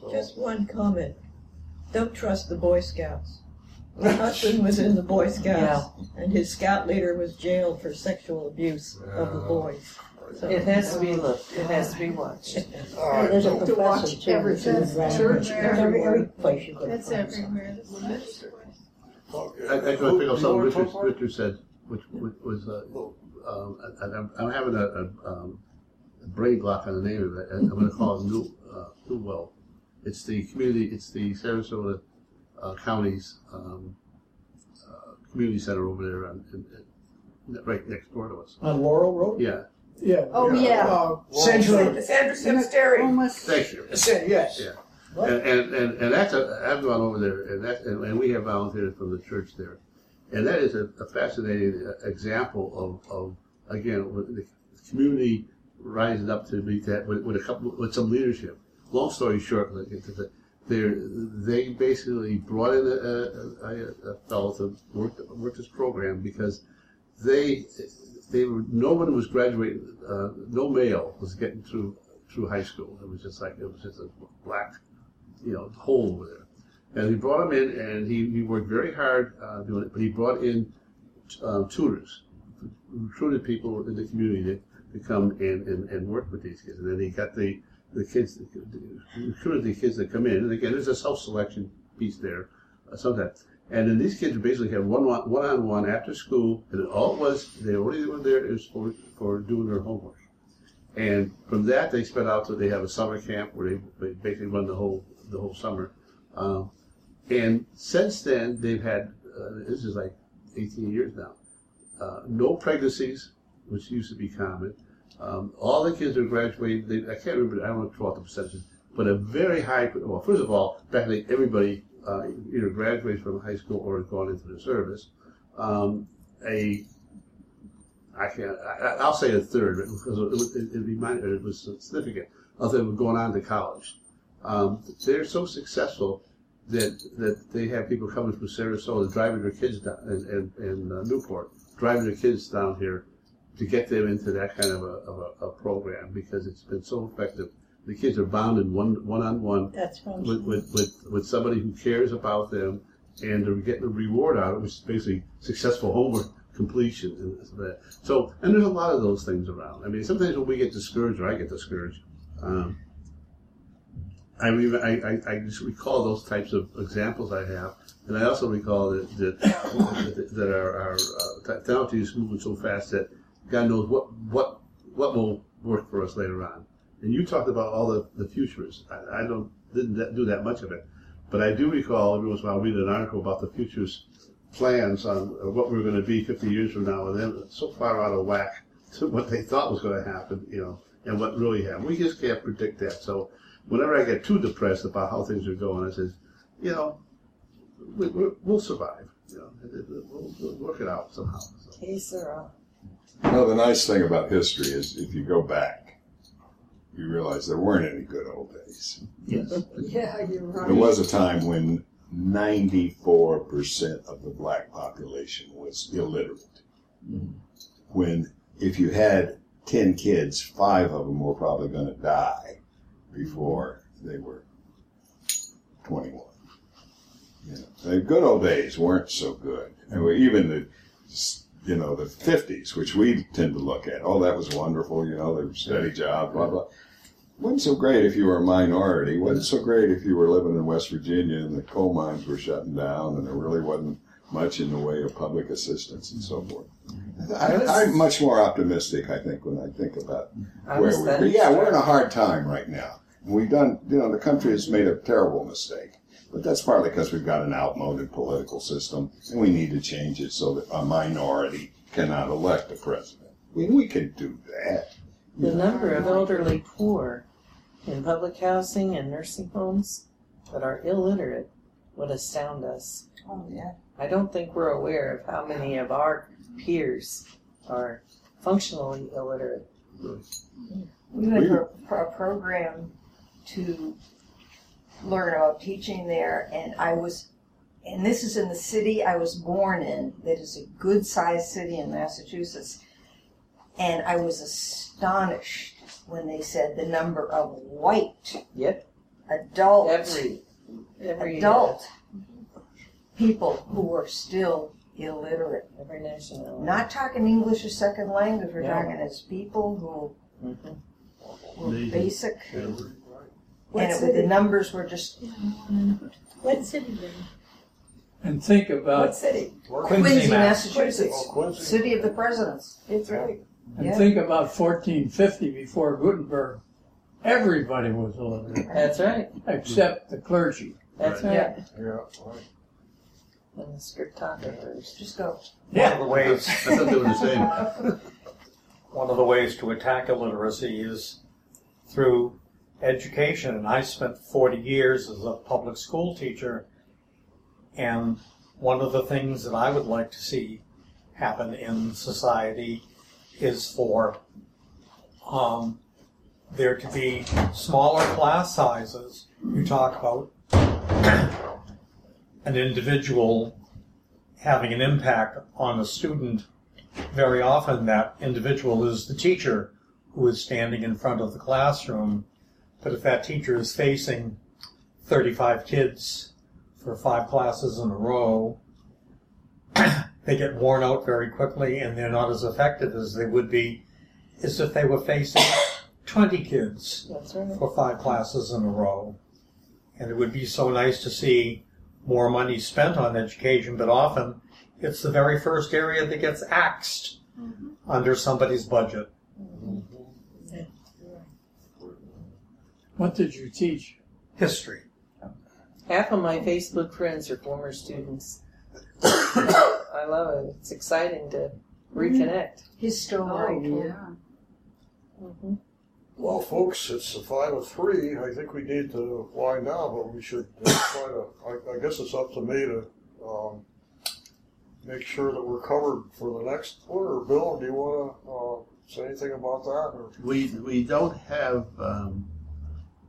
So- Just one comment. Don't trust the Boy Scouts. (laughs) My husband was in the Boy Scouts, and his scout leader was jailed for sexual abuse of the boys. So- It has to be looked. It has to be watched. (laughs) And there's a To watch too. everything. who's in Church, every, every place you go. to It's find everywhere. That's the best place. I, I just want to pick up something Richard, Richard said, which, which was, uh, um, I, I'm, I'm having a, a, um, a brain block on the name of it, and I'm going to call it New, uh, Newell. It's the community, it's the Sarasota uh, County's um, uh, community center over there, on, in, in, right next door to us. On Laurel Road? Yeah. Yeah. Oh, yeah. Uh, Sandra. Sandra Sims Dairy. Thank you. Yes. Yeah. And, and, and, that's a, I've gone over there, and and, and we have volunteers from the church there. And that is a, a fascinating uh, example of, of, again, the community rising up to meet that with, with a couple, with some leadership. Long story short, they're, they basically brought in a, a, a, a fellow to work, work this program because they, they were, no one was graduating, uh, no male was getting through, through high school. It was just like, it was just a black, you know, hole over there. And he brought him in, and he, he worked very hard uh, doing it. But he brought in uh, tutors, recruited people in the community to, to come in and, and work with these kids. And then he got the the kids, recruited the kids that come in. And again, there's a self selection piece there, uh, sometimes. And then these kids basically have one one on one after school, and all it was they only were there is for for doing their homework. And from that, they spread out to they have a summer camp where they basically run the whole the whole summer. Um, and since then, they've had uh, this is like 18 years now. Uh, no pregnancies, which used to be common. Um, all the kids are graduating. They, I can't remember. I don't know what the percentages, but a very high. Well, first of all, practically everybody uh, either graduates from high school or has gone into the service. Um, a I can't. I, I'll say a third because it, it, it reminded it was significant of them going on to college. Um, they're so successful that that they have people coming from Sarasota driving their kids down and and, and uh, North Port driving their kids down here to get them into that kind of a, of a, a program because it's been so effective. The kids are bound in one one on one That's what I'm with, with, with, with somebody who cares about them and they're getting a reward out of it, which is basically successful homework completion. And and that. So, and there's a lot of those things around. I mean, sometimes when we get discouraged, or I get discouraged, um, I, re- I, I, I just recall those types of examples I have, and I also recall that that, (coughs) that, our, our uh, technology is moving so fast that God knows what what what will work for us later on. And you talked about all the, the futures. I, I don't didn't do that much of it, but I do recall every once in a while reading an article about the futures plans on what we're going to be 50 years from now, and then so far out of whack to (laughs) what they thought was going to happen, you know, and what really happened. We just can't predict that. So whenever I get too depressed about how things are going, I says, you know, we, we're, we'll survive. You know, it- it- we'll, we'll work it out somehow. So. Que sera. Well, the nice thing about history is if you go back, you realize there weren't any good old days. Yes. (laughs) Yeah, you're right. There was a time when 94 percent of the black population was illiterate. Mm-hmm. When if you had 10 kids, five of them were probably going to die before they were 21. You know, the good old days weren't so good. And we, even the, you know, the 50s, which we tend to look at, oh, that was wonderful, you know, the steady job, blah, blah. Wasn't so great if you were a minority. Wasn't so great if you were living in West Virginia and the coal mines were shutting down and there really wasn't much in the way of public assistance and so forth. I, I'm much more optimistic, I think, when I think about I where we're. Yeah, we're in a hard time right now. And we've done, you know, the country has made a terrible mistake. But that's partly because we've got an outmoded political system and we need to change it so that a minority cannot elect a president. I mean, we can do that. The number of elderly poor in public housing and nursing homes that are illiterate would astound us. Oh, yeah. I don't think we're aware of how many of our peers are functionally illiterate. We went for, for a program to learn about teaching there, and I was, and this is in the city I was born in, that is a good sized city in Massachusetts. And I was astonished when they said the number of white Yep. adult Every every adult people who were still illiterate. every nationality. Not talking English as second language, we're No. talking as people who Mhm. were Amazing. basic. What And it, city? the numbers were just What city then? And think about What city? Quincy, Massachusetts, Oh, Quincy. city of the presidents. That's right. and Yeah. think about 1450 before Gutenberg. Everybody was illiterate That's right. except the clergy. That's Right. right. Yeah, Yeah, right. And the scriptographers. just go. One of the ways, I thought they were the same. one of the ways to attack illiteracy is through education. And I spent 40 years as a public school teacher. And one of the things that I would like to see happen in society is for um, there to be smaller class sizes. You talk about an individual having an impact on a student very often that individual is the teacher who is standing in front of the classroom. But if that teacher is facing 35 kids for five classes in a row, (clears throat) they get worn out very quickly and they're not as effective as they would be as if they were facing (coughs) 20 kids right. for five classes in a row. And it would be so nice to see more money spent on education, but often it's the very first area that gets axed mm-hmm. under somebody's budget. Mm-hmm. What did you teach? History. Half of my Facebook friends are former students. (coughs) I love it. It's exciting to mm-hmm. reconnect. His story. Oh, yeah. hmm Well, folks, it's a five of three. I think we need to wind down, but we should uh, try to. I, I guess it's up to me to um, make sure that we're covered for the next quarter. Bill, do you want to uh, say anything about that? Or? We, we don't have, um,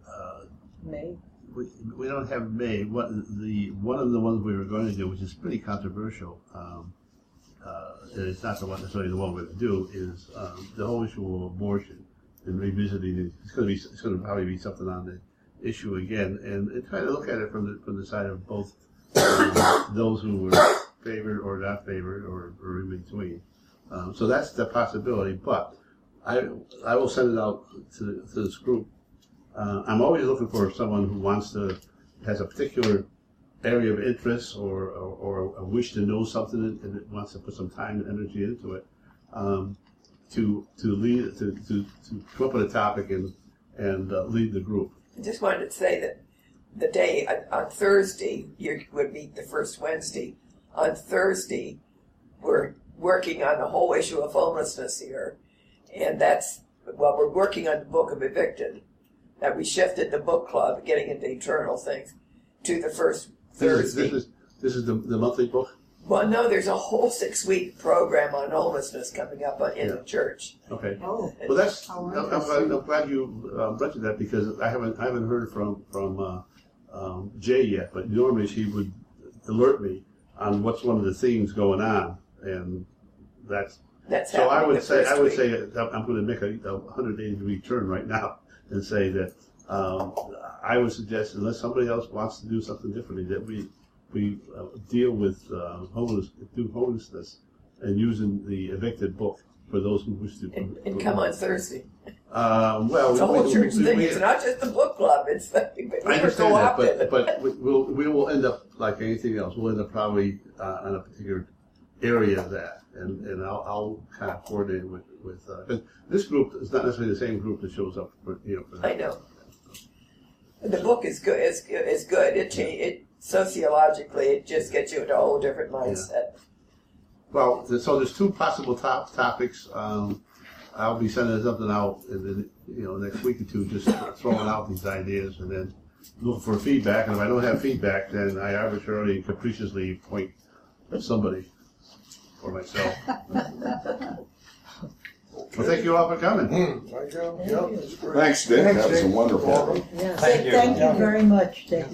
uh, May. we, we don't have May. What, the, one of the ones we were going to do, which is pretty controversial, um, uh, and it's not the one necessarily the one we're going to do, is um, the whole issue of abortion and revisiting it. It's going to be it's going to probably be something on the issue again, and, and try to look at it from the from the side of both um, (coughs) those who were favored or not favored or, or in between. Um, so that's the possibility, but I I will send it out to, to this group. Uh, I'm always looking for someone who wants to has a particular area of interest or, or, or a wish to know something and wants to put some time and energy into it. Um, to to lead to, to, to come up with a topic and and uh, lead the group. I just wanted to say that the day on, Thursday, you would meet the first Wednesday. On Thursday, we're working on the whole issue of homelessness here. And that's, well, we're working on the book of evicted. That we shifted the book club, getting into eternal things, to the first This is, Thursday. this is this is the, the monthly book. Well, no, there's a whole six week program on homelessness coming up on, in the church. Okay. Oh. Well, that's. How I'm, I'm glad, I'm glad you uh, mentioned that because I haven't I haven't heard from from uh, um, Jay yet, but normally she would alert me on what's one of the themes going on, and that's That's so. I would say I would week. say I'm going to make a, a 180 degree turn right now and say that um, I would suggest unless somebody else wants to do something differently that we we uh, deal with uh, homeless do homelessness and using the evicted book for those who wish to And come on Thursday. Uh, well, It's a whole church we- thing. we- It's not just the book club. It's the, I understand that, but, but we- we'll, we will end up like anything else. We'll end up probably uh, on a particular area of that, and, and I'll, I'll kind of coordinate with with uh 'cause this group is not necessarily the same group that shows up for you know. For. I know. The book is good. It's, good- it's good. It cha- it sociologically it just gets you into a whole different mindset. Well, so there's two possible top topics. Um, I'll be sending something out in the you know next week or two, just throwing out these ideas, and then looking for feedback. And if I don't have feedback, then I arbitrarily and capriciously point at somebody or myself. (laughs) Well, thank you all for coming. Thank you. Yep, it's great. Thanks, Dick. That was a wonderful. Yeah. Thank you. Thank you very much, Dick.